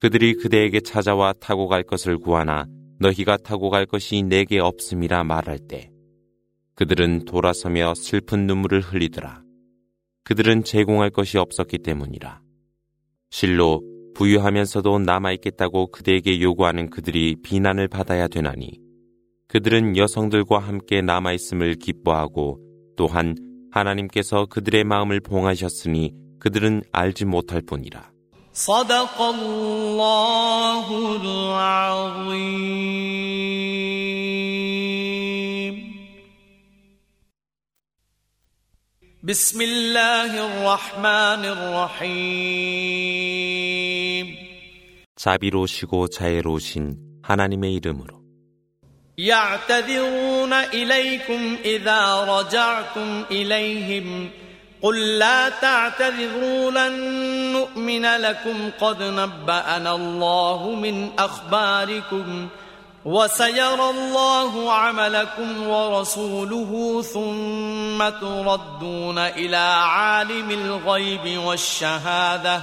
그들이 그대에게 찾아와 타고 갈 것을 구하나 너희가 타고 갈 것이 내게 없음이라 말할 때 그들은 돌아서며 슬픈 눈물을 흘리더라. 그들은 제공할 것이 없었기 때문이라. 실로 부유하면서도 남아있겠다고 그대에게 요구하는 그들이 비난을 받아야 되나니 그들은 여성들과 함께 남아있음을 기뻐하고 또한 하나님께서 그들의 마음을 봉하셨으니 그들은 알지 못할 뿐이라. بسم الله الرحمن الرحيم 자비로우시고 자애로우신 하나님의 이름으로 يعتذرون إليكم إذا رجعتم إليهم قل لا تعتذروا لن نؤمن لكم قد نبأنا الله من أخباركم وسيرى الله عملكم ورسوله ثم تردون إلى عالم الغيب والشهادة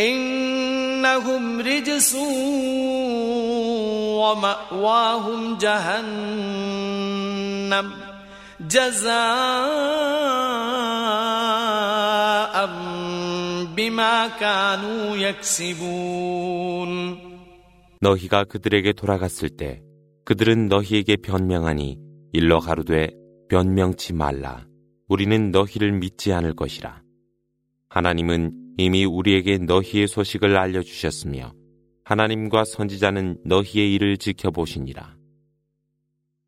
إنهم رجس ومأواهم جهنم جزاء بما كانوا يكسبون 너희가 그들에게 돌아갔을 때 그들은 너희에게 변명하니 일러 가로되 변명치 말라 우리는 너희를 믿지 않을 것이라 하나님은 이미 우리에게 너희의 소식을 알려주셨으며 하나님과 선지자는 너희의 일을 지켜보시니라.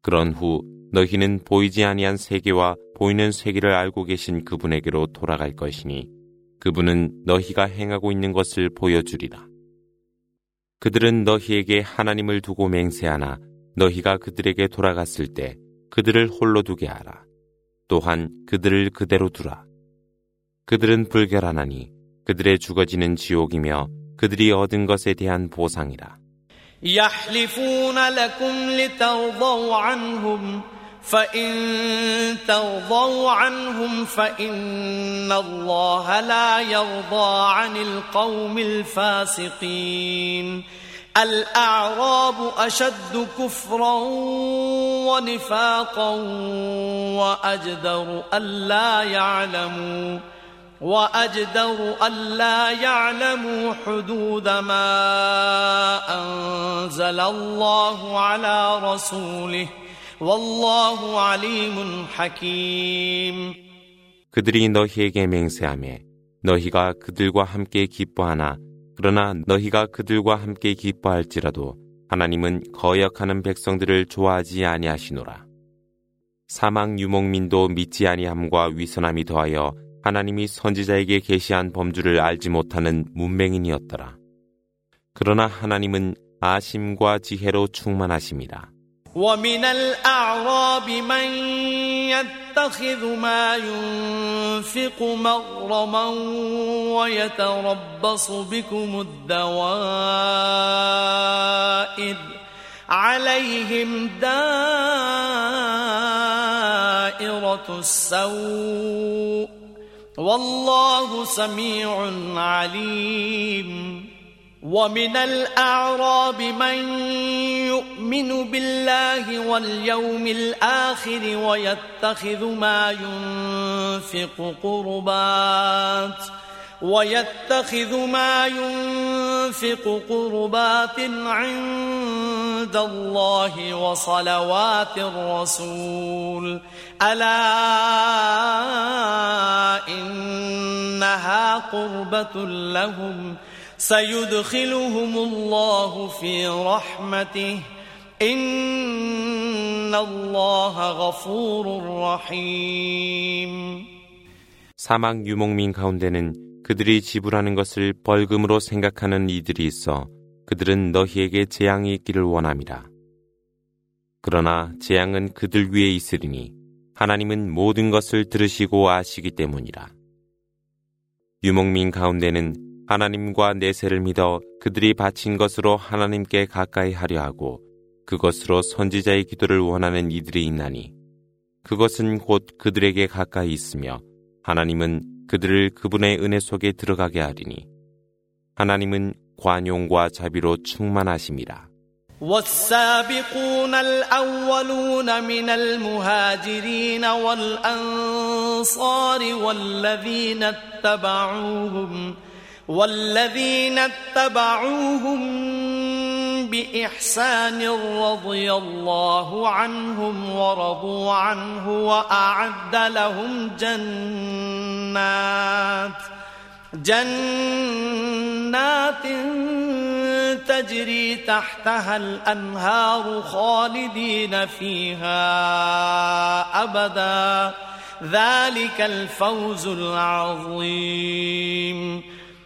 그런 후 너희는 보이지 아니한 세계와 보이는 세계를 알고 계신 그분에게로 돌아갈 것이니 그분은 너희가 행하고 있는 것을 보여주리라. 그들은 너희에게 하나님을 두고 맹세하나 너희가 그들에게 돌아갔을 때 그들을 홀로 두게 하라. 또한 그들을 그대로 두라. 그들은 불결하나니 그들의 죽어지는 지옥이며 그들이 얻은 것에 대한 보상이라. يحلفون لكم لترضوا عنهم فإن ترضوا عنهم فإن الله لا يرضى عن القوم الفاسقين الأعراب أشد كفرا ونفاقا وأجدر ألا يعلموا وأجدر ألا يعلموا حدود ما أنزل الله على رسوله والله عليم حكيم 그들이 너희에게 맹세하며 너희가 그들과 함께 기뻐하나 그러나 너희가 그들과 함께 기뻐할지라도 하나님은 거역하는 백성들을 좋아하지 아니하시노라. 사망 유목민도 믿지 아니함과 위선함이 더하여 하나님이 선지자에게 계시한 범주를 알지 못하는 문맹인이었더라. 그러나 하나님은 아심과 지혜로 충만하십니다. ومن الأعراب من يتخذ ما ينفق مغرما ويتربص بكم الدوائر عليهم دائرة السوء والله سميع عليم. ومن الأعراب من يؤمن بالله واليوم الآخر ويتخذ ما ينفق قربات. ويتخذ ما ينفق قربات عند الله وصلوات الرسول ألا إنها قربة لهم سيدخلهم الله في رحمته إن الله غفور رحيم 사막 유목민 가운데는 그들이 지불하는 것을 벌금으로 생각하는 이들이 있어 그들은 너희에게 재앙이 있기를 원함이라. 그러나 재앙은 그들 위에 있으리니 하나님은 모든 것을 들으시고 아시기 때문이라. 유목민 가운데는 하나님과 내세를 믿어 그들이 바친 것으로 하나님께 가까이 하려 하고 그것으로 선지자의 기도를 원하는 이들이 있나니 그것은 곧 그들에게 가까이 있으며 하나님은 그들을 그분의 은혜 속에 들어가게 하리니 하나님은 관용과 자비로 충만하심이라. والسابقون الأولون من المهاجرين والأنصار والذين اتبعوهم والذين اتبعوهم بإحسان رضي الله عنهم ورضوا عنه وأعد لهم جنات جنات تجري تحتها الأنهار خالدين فيها أبدا. ذلك الفوز العظيم.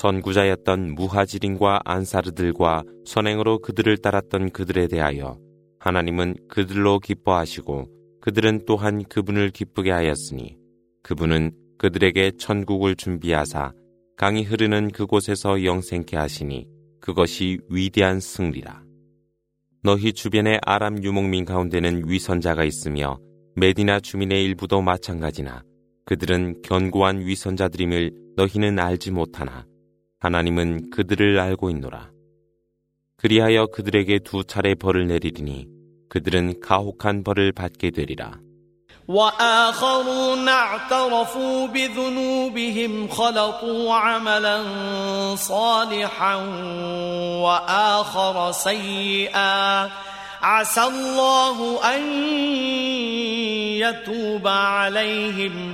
선구자였던 무하지린과 안사르들과 선행으로 그들을 따랐던 그들에 대하여 하나님은 그들로 기뻐하시고 그들은 또한 그분을 기쁘게 하였으니 그분은 그들에게 천국을 준비하사 강이 흐르는 그곳에서 영생케 하시니 그것이 위대한 승리라. 너희 주변의 아람 유목민 가운데는 위선자가 있으며 메디나 주민의 일부도 마찬가지나 그들은 견고한 위선자들임을 너희는 알지 못하나 하나님은 그들을 알고 있노라. 그리하여 그들에게 두 차례 벌을 내리리니 그들은 가혹한 벌을 받게 되리라. وآخرون اعترفوا بذنوبهم خلطوا عملا صالحا وآخر سيئا عسى الله أن يتوب عليهم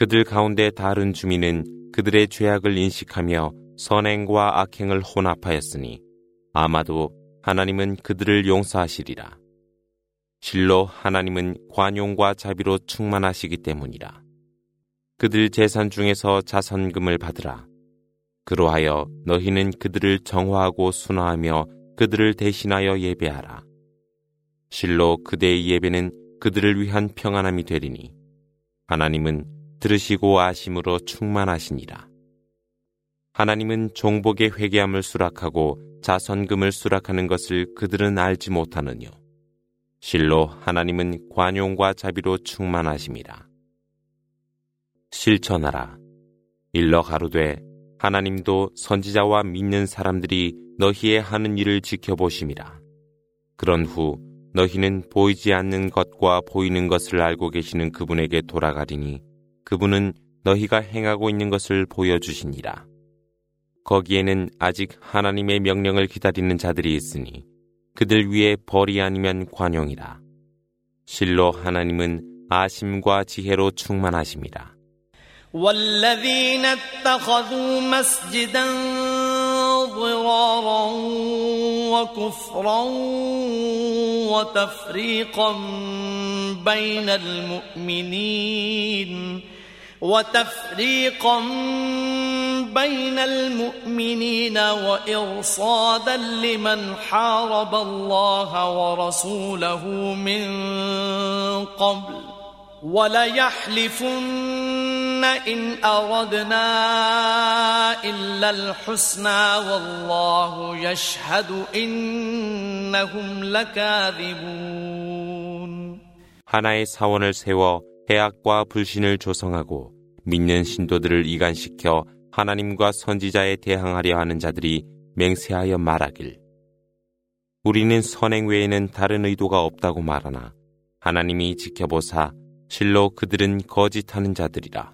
그들 가운데 다른 주민은 그들의 죄악을 인식하며 선행과 악행을 혼합하였으니 아마도 하나님은 그들을 용서하시리라. 실로 하나님은 관용과 자비로 충만하시기 때문이라. 그들 재산 중에서 자선금을 받으라. 그로하여 너희는 그들을 정화하고 순화하며 그들을 대신하여 예배하라. 실로 그대의 예배는 그들을 위한 평안함이 되리니 하나님은 들으시고 아심으로 충만하시니라. 하나님은 종복의 회개함을 수락하고 자선금을 수락하는 것을 그들은 알지 못하느뇨. 실로 하나님은 관용과 자비로 충만하심이라. 실천하라. 일러 가로되 하나님도 선지자와 믿는 사람들이 너희의 하는 일을 지켜보심이라. 그런 후 너희는 보이지 않는 것과 보이는 것을 알고 계시는 그분에게 돌아가리니 그분은 너희가 행하고 있는 것을 보여주시니라. 거기에는 아직 하나님의 명령을 기다리는 자들이 있으니 그들 위에 벌이 아니면 관용이라. 실로 하나님은 아심과 지혜로 충만하십니다. ضرارا وكفرا وتفريقا بين المؤمنين وتفريقا بين المؤمنين وإرصادا لمن حارب الله ورسوله من قبل. وليحلفن إن أردنا إلا الحسنى والله يشهد إنهم لكاذبون 하나의 사원을 세워 해악과 불신을 조성하고 믿는 신도들을 이간시켜 하나님과 선지자에 대항하려 하는 자들이 맹세하여 말하길 우리는 선행 외에는 다른 의도가 없다고 말하나 하나님이 지켜보사 실로 그들은 거짓하는 자들이라.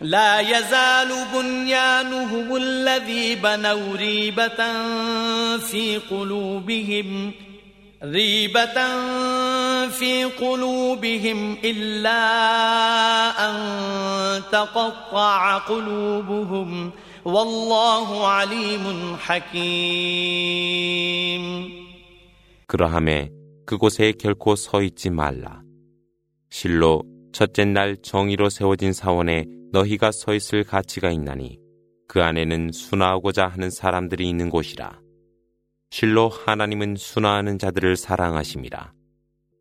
لا يزال بنيانهم الذي بنوا ريبة في قلوبهم ريبة في قلوبهم إلا أن تقطع قلوبهم والله عليم حكيم 그러함에 그곳에 결코 서 있지 말라. 실로 첫째 날 정의로 세워진 사원에 너희가 서 있을 가치가 있나니 그 안에는 순화하고자 하는 사람들이 있는 곳이라. 실로 하나님은 순화하는 자들을 사랑하심이라.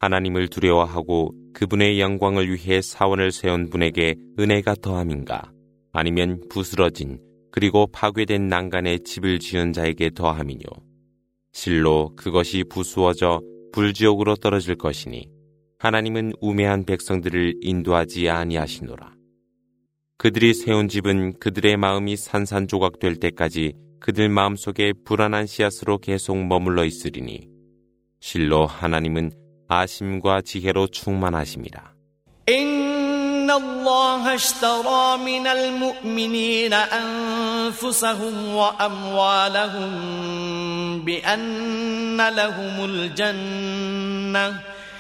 하나님을 두려워하고 그분의 영광을 위해 사원을 세운 분에게 은혜가 더함인가? 아니면 부스러진 그리고 파괴된 난간에 집을 지은 자에게 더함이뇨. 실로 그것이 부수어져 불지옥으로 떨어질 것이니 하나님은 우매한 백성들을 인도하지 아니하시노라. 그들이 세운 집은 그들의 마음이 산산조각 될 때까지 그들 마음속에 불안한 씨앗으로 계속 머물러 있으리니 실로 하나님은 아심과 지혜로 충만하심이라. إن الله اشترى من المؤمنين أنفسهم وأموالهم بأن لهم الجنة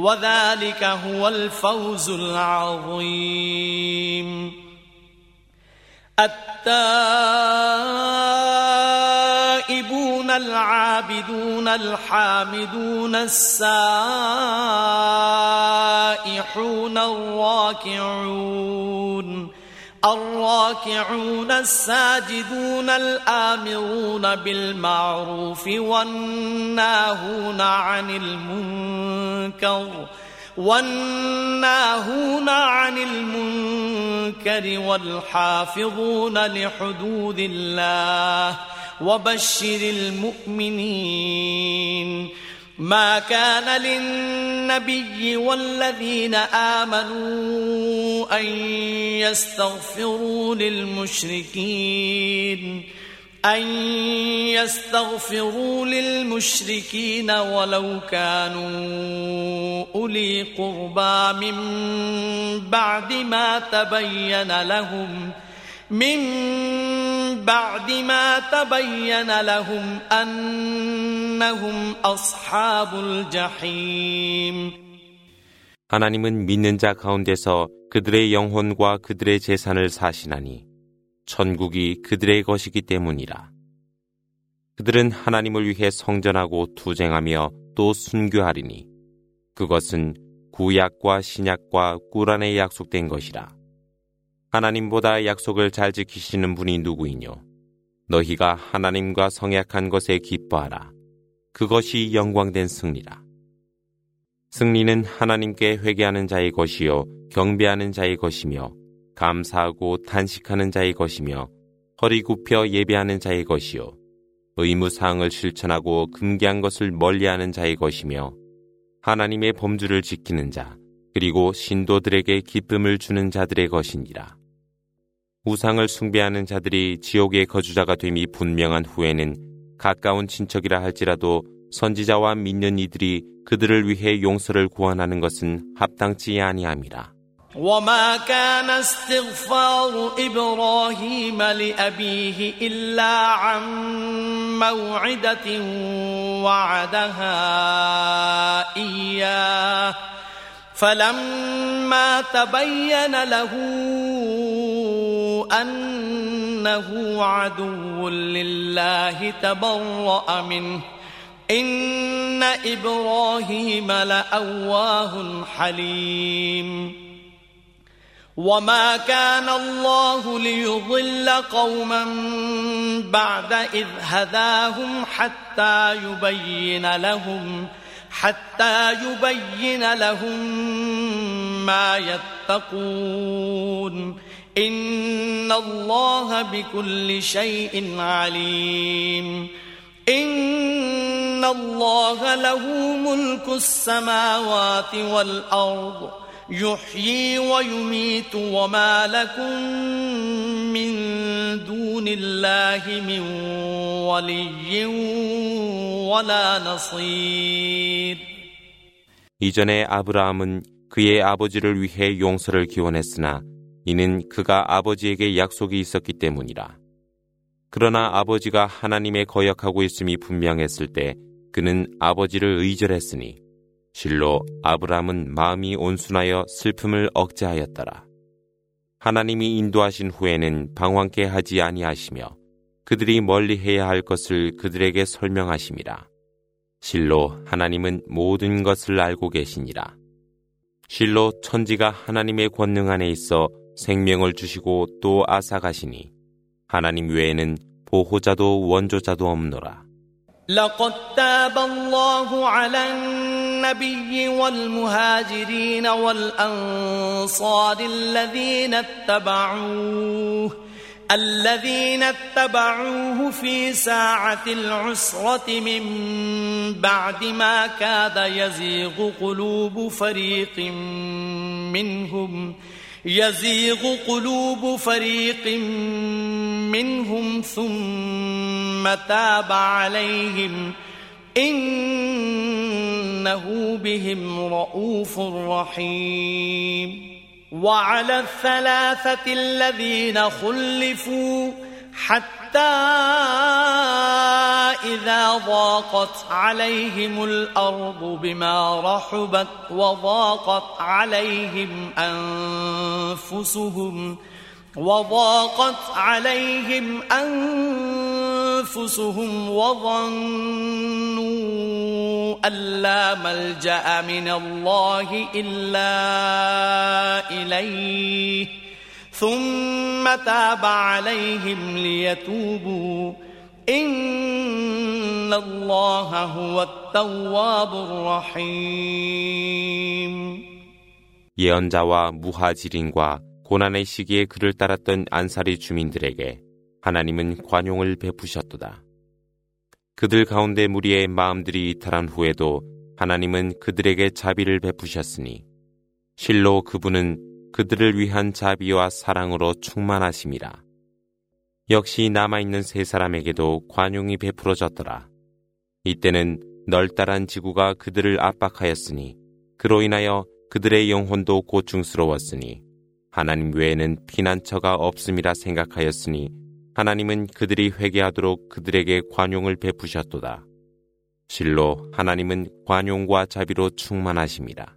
وذلك هو الفوز العظيم. التائبون العابدون الحامدون السائحون الراكعون الراكعون الساجدون الآمرون بالمعروف والناهون عن المنكر والناهون عن المنكر والحافظون لحدود الله وبشر المؤمنين ما كان للنبي والذين آمنوا أن يستغفروا للمشركين أن يستغفروا للمشركين ولو كانوا أولي قربى من بعد ما تبين لهم. من بعد ما تبين لهم أنهم أصحاب الجحيم 하나님은 믿는 자 가운데서 그들의 영혼과 그들의 재산을 사시나니 천국이 그들의 것이기 때문이라. 그들은 하나님을 위해 성전하고 투쟁하며 또 순교하리니 그것은 구약과 신약과 꾸란에 약속된 것이라. 하나님보다 약속을 잘 지키시는 분이 누구이뇨? 너희가 하나님과 성약한 것에 기뻐하라. 그것이 영광된 승리라. 승리는 하나님께 회개하는 자의 것이요 경배하는 자의 것이며 감사하고 탄식하는 자의 것이며 허리 굽혀 예배하는 자의 것이요 의무 사항을 실천하고 금기한 것을 멀리하는 자의 것이며 하나님의 범주를 지키는 자 그리고 신도들에게 기쁨을 주는 자들의 것이니라. 우상을 숭배하는 자들이 지옥의 거주자가 됨이 분명한 후에는 가까운 친척이라 할지라도 선지자와 믿는 이들이 그들을 위해 용서를 구원하는 것은 합당치 아니함이라. وما كان استغفار ابراهيم لابيه الا عن موعده وعدها اياه فلما تبين له أنه عدو لله تبرأ منه. إن إبراهيم لأواه حليم. وما كان الله ليضل قوما بعد إذ هداهم حتى يبين لهم حتى يبين لهم ما يتقون. إن الله بكل شيء عليم إن الله له ملك السماوات والأرض يحيي ويميت وما لكم من دون الله من ولي ولا نصير 이전에 아브라함은 그의 아버지를 위해 용서를 기원했으나 이는 그가 아버지에게 약속이 있었기 때문이라. 그러나 아버지가 하나님에 거역하고 있음이 분명했을 때 그는 아버지를 의절했으니 실로 아브람은 마음이 온순하여 슬픔을 억제하였더라. 하나님이 인도하신 후에는 방황케 하지 아니하시며 그들이 멀리 해야 할 것을 그들에게 설명하심이라. 실로 하나님은 모든 것을 알고 계시니라. 실로 천지가 하나님의 권능 안에 있어 생명을 주시고 또 아사가시니 하나님 외에는 보호자도 원조자도 없노라. لقد تاب الله على النبي والمهاجرين والأنصار الذين اتبعوه الذين اتبعوه في ساعة العسرة من بعد ما كاد يزيغ قلوب فريق منهم يزيغ قلوب فريق منهم ثم تاب عليهم إنه بهم رؤوف رحيم. وعلى الثلاثة الذين خلفوا حتى إذا ضاقت عليهم الأرض بما رحبت وضاقت عليهم أنفسهم وضاقت عليهم أنفسهم وظنوا أن لا ملجأ من الله إلا إليه. ثم تاب عليهم ليتوبوا إن الله هو التواب الرحيم 예언자와 무하지린과 고난의 시기에 그를 따랐던 안사리 주민들에게 하나님은 관용을 베푸셨도다. 그들 가운데 무리의 마음들이 이탈한 후에도 하나님은 그들에게 자비를 베푸셨으니 실로 그분은 그들을 위한 자비와 사랑으로 충만하심이라. 역시 남아있는 세 사람에게도 관용이 베풀어졌더라. 이때는 널따란 지구가 그들을 압박하였으니 그로 인하여 그들의 영혼도 고충스러웠으니 하나님 외에는 피난처가 없음이라 생각하였으니 하나님은 그들이 회개하도록 그들에게 관용을 베푸셨도다. 실로 하나님은 관용과 자비로 충만하십니다.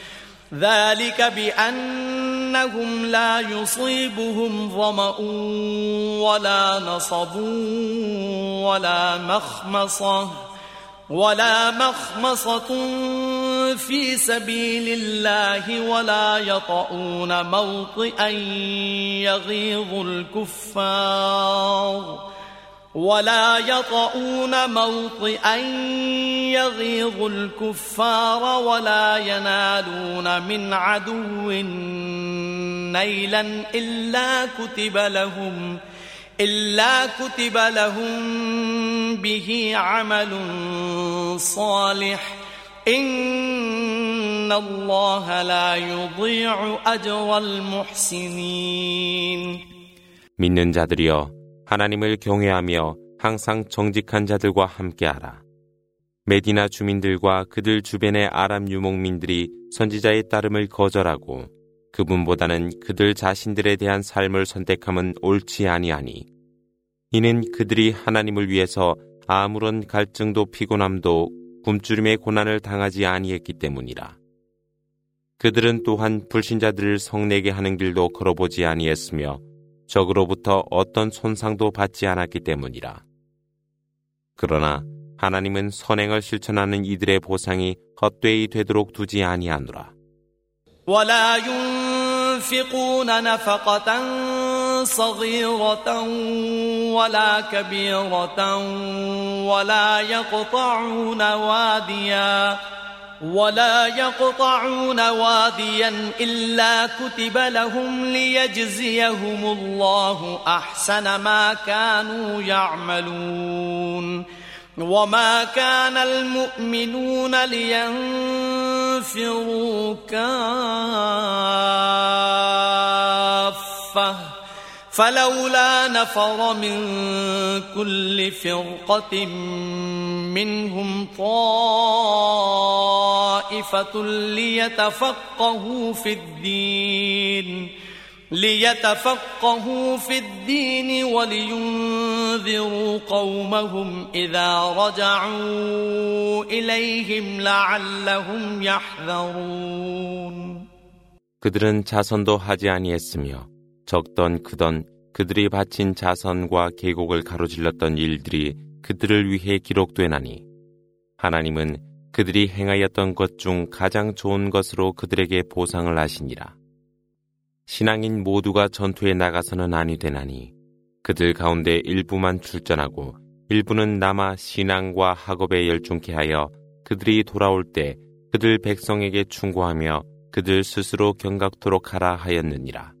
ذلك بأنهم لا يصيبهم ظمأ ولا نصب ولا مخمصة ولا مخمصة في سبيل الله ولا يطؤون موطئا يغيظ الكفار ولا يطؤون موطئا يغيظ الكفار ولا ينالون من عدو نيلا إلا كتب لهم إلا كتب لهم به عمل صالح إن الله لا يضيع أجر المحسنين 믿는 자들이여 하나님을 경외하며 항상 정직한 자들과 함께하라. 메디나 주민들과 그들 주변의 아람 유목민들이 선지자의 따름을 거절하고 그분보다는 그들 자신들에 대한 삶을 선택함은 옳지 아니하니 이는 그들이 하나님을 위해서 아무런 갈증도 피곤함도 굶주림의 고난을 당하지 아니했기 때문이라. 그들은 또한 불신자들을 성내게 하는 길도 걸어보지 아니했으며 적으로부터 어떤 손상도 받지 않았기 때문이라. 그러나 하나님은 선행을 실천하는 이들의 보상이 헛되이 되도록 두지 아니하노라. ولا ينفقون نفقة صغيرة ولا كبيرة ولا يقطعون واديا ولا يقطعون واديا إلا كتب لهم ليجزيهم الله أحسن ما كانوا يعملون وما كان المؤمنون لينفروا كافة فلولا نفر من كل فرقة منهم طائفة ليتفقهوا في الدين ليتفقهوا في الدين ولينذروا قومهم إذا رجعوا إليهم لعلهم يحذرون 그들은 자선도 하지 아니했으며 적던 크던 그들이 바친 자선과 계곡을 가로질렀던 일들이 그들을 위해 기록되나니 하나님은 그들이 행하였던 것 중 가장 좋은 것으로 그들에게 보상을 하시니라. 신앙인 모두가 전투에 나가서는 아니 되나니 그들 가운데 일부만 출전하고 일부는 남아 신앙과 학업에 열중케 하여 그들이 돌아올 때 그들 백성에게 충고하며 그들 스스로 경각토록 하라 하였느니라.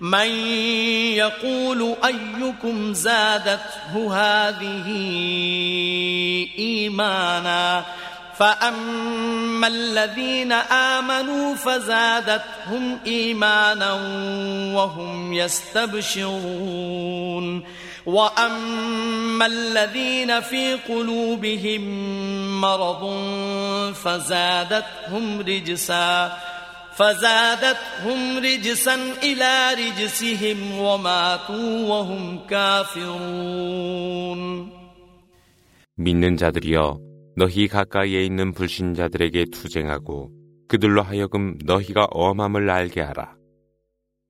من يقول أيكم زادته هذه إيمانا فأما الذين آمنوا فزادتهم إيمانا وهم يستبشرون وأما الذين في قلوبهم مرض فزادتهم رجساً فزادتهم رجسا إلى رجسهم وماتوا وهم كافرون 믿는 자들이여 너희 가까이에 있는 불신자들에게 투쟁하고 그들로 하여금 너희가 엄함을 알게 하라.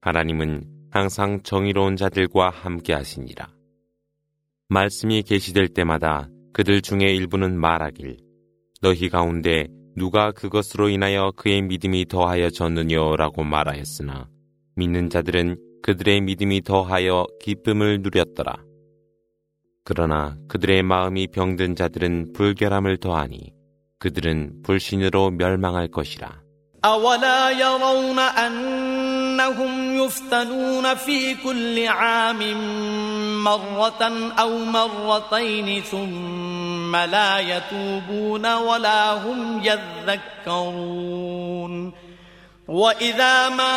하나님은 항상 정의로운 자들과 함께 하시니라. 말씀이 계시될 때마다 그들 중에 일부는 말하길 너희 가운데 누가 그것으로 인하여 그의 믿음이 더하여 졌느냐라고 말하였으나 믿는 자들은 그들의 믿음이 더하여 기쁨을 누렸더라. 그러나 그들의 마음이 병든 자들은 불결함을 더하니 그들은 불신으로 멸망할 것이라. أنهم يفتنون في كل عام مرة أو مرتين ثم لا يتوبون ولا هم يذكرون. وإذا ما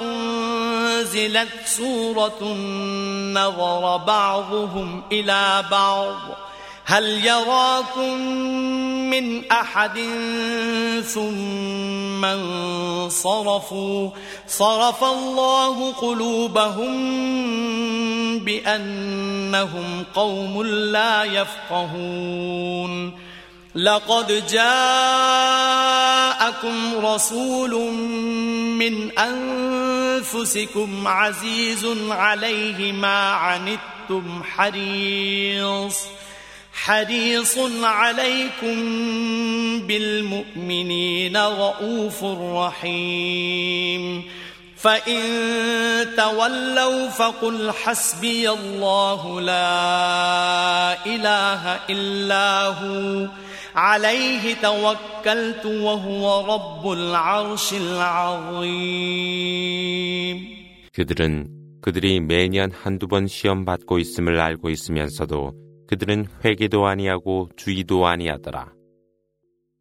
أنزلت سورة نظر بعضهم إلى بعض هل يراكم من أحد ثم انصرفوا؟ صرف الله قلوبهم بأنهم قوم لا يفقهون. لقد جاءكم رسول من أنفسكم عزيز عليه ما عنتم حريص. حريص عليكم بالمؤمنين رؤوف رحيم فإن تولوا فقل حسبي الله لا إله إلا هو عليه توكلت وهو رب العرش العظيم 그들은 그들이 매년 한두 번 시험 받고 있음을 알고 있으면서도 그들은 회개도 아니하고 주의도 아니하더라.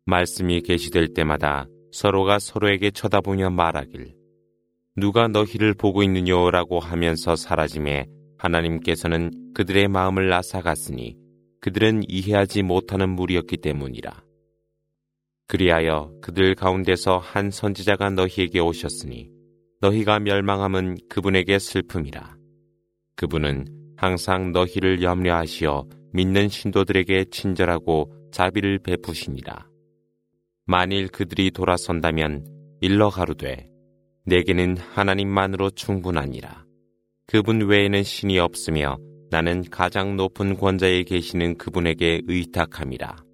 말씀이 계시될 때마다 서로가 서로에게 쳐다보며 말하길 누가 너희를 보고 있느냐라고 하면서 사라짐에 하나님께서는 그들의 마음을 앗아갔으니 그들은 이해하지 못하는 무리였기 때문이라. 그리하여 그들 가운데서 한 선지자가 너희에게 오셨으니 너희가 멸망함은 그분에게 슬픔이라. 그분은 항상 너희를 염려하시어 믿는 신도들에게 친절하고 자비를 베푸시니라. 만일 그들이 돌아선다면 일러 가루되 내게는 하나님만으로 충분하니라. 그분 외에는 신이 없으며 나는 가장 높은 권자에 계시는 그분에게 의탁함이라.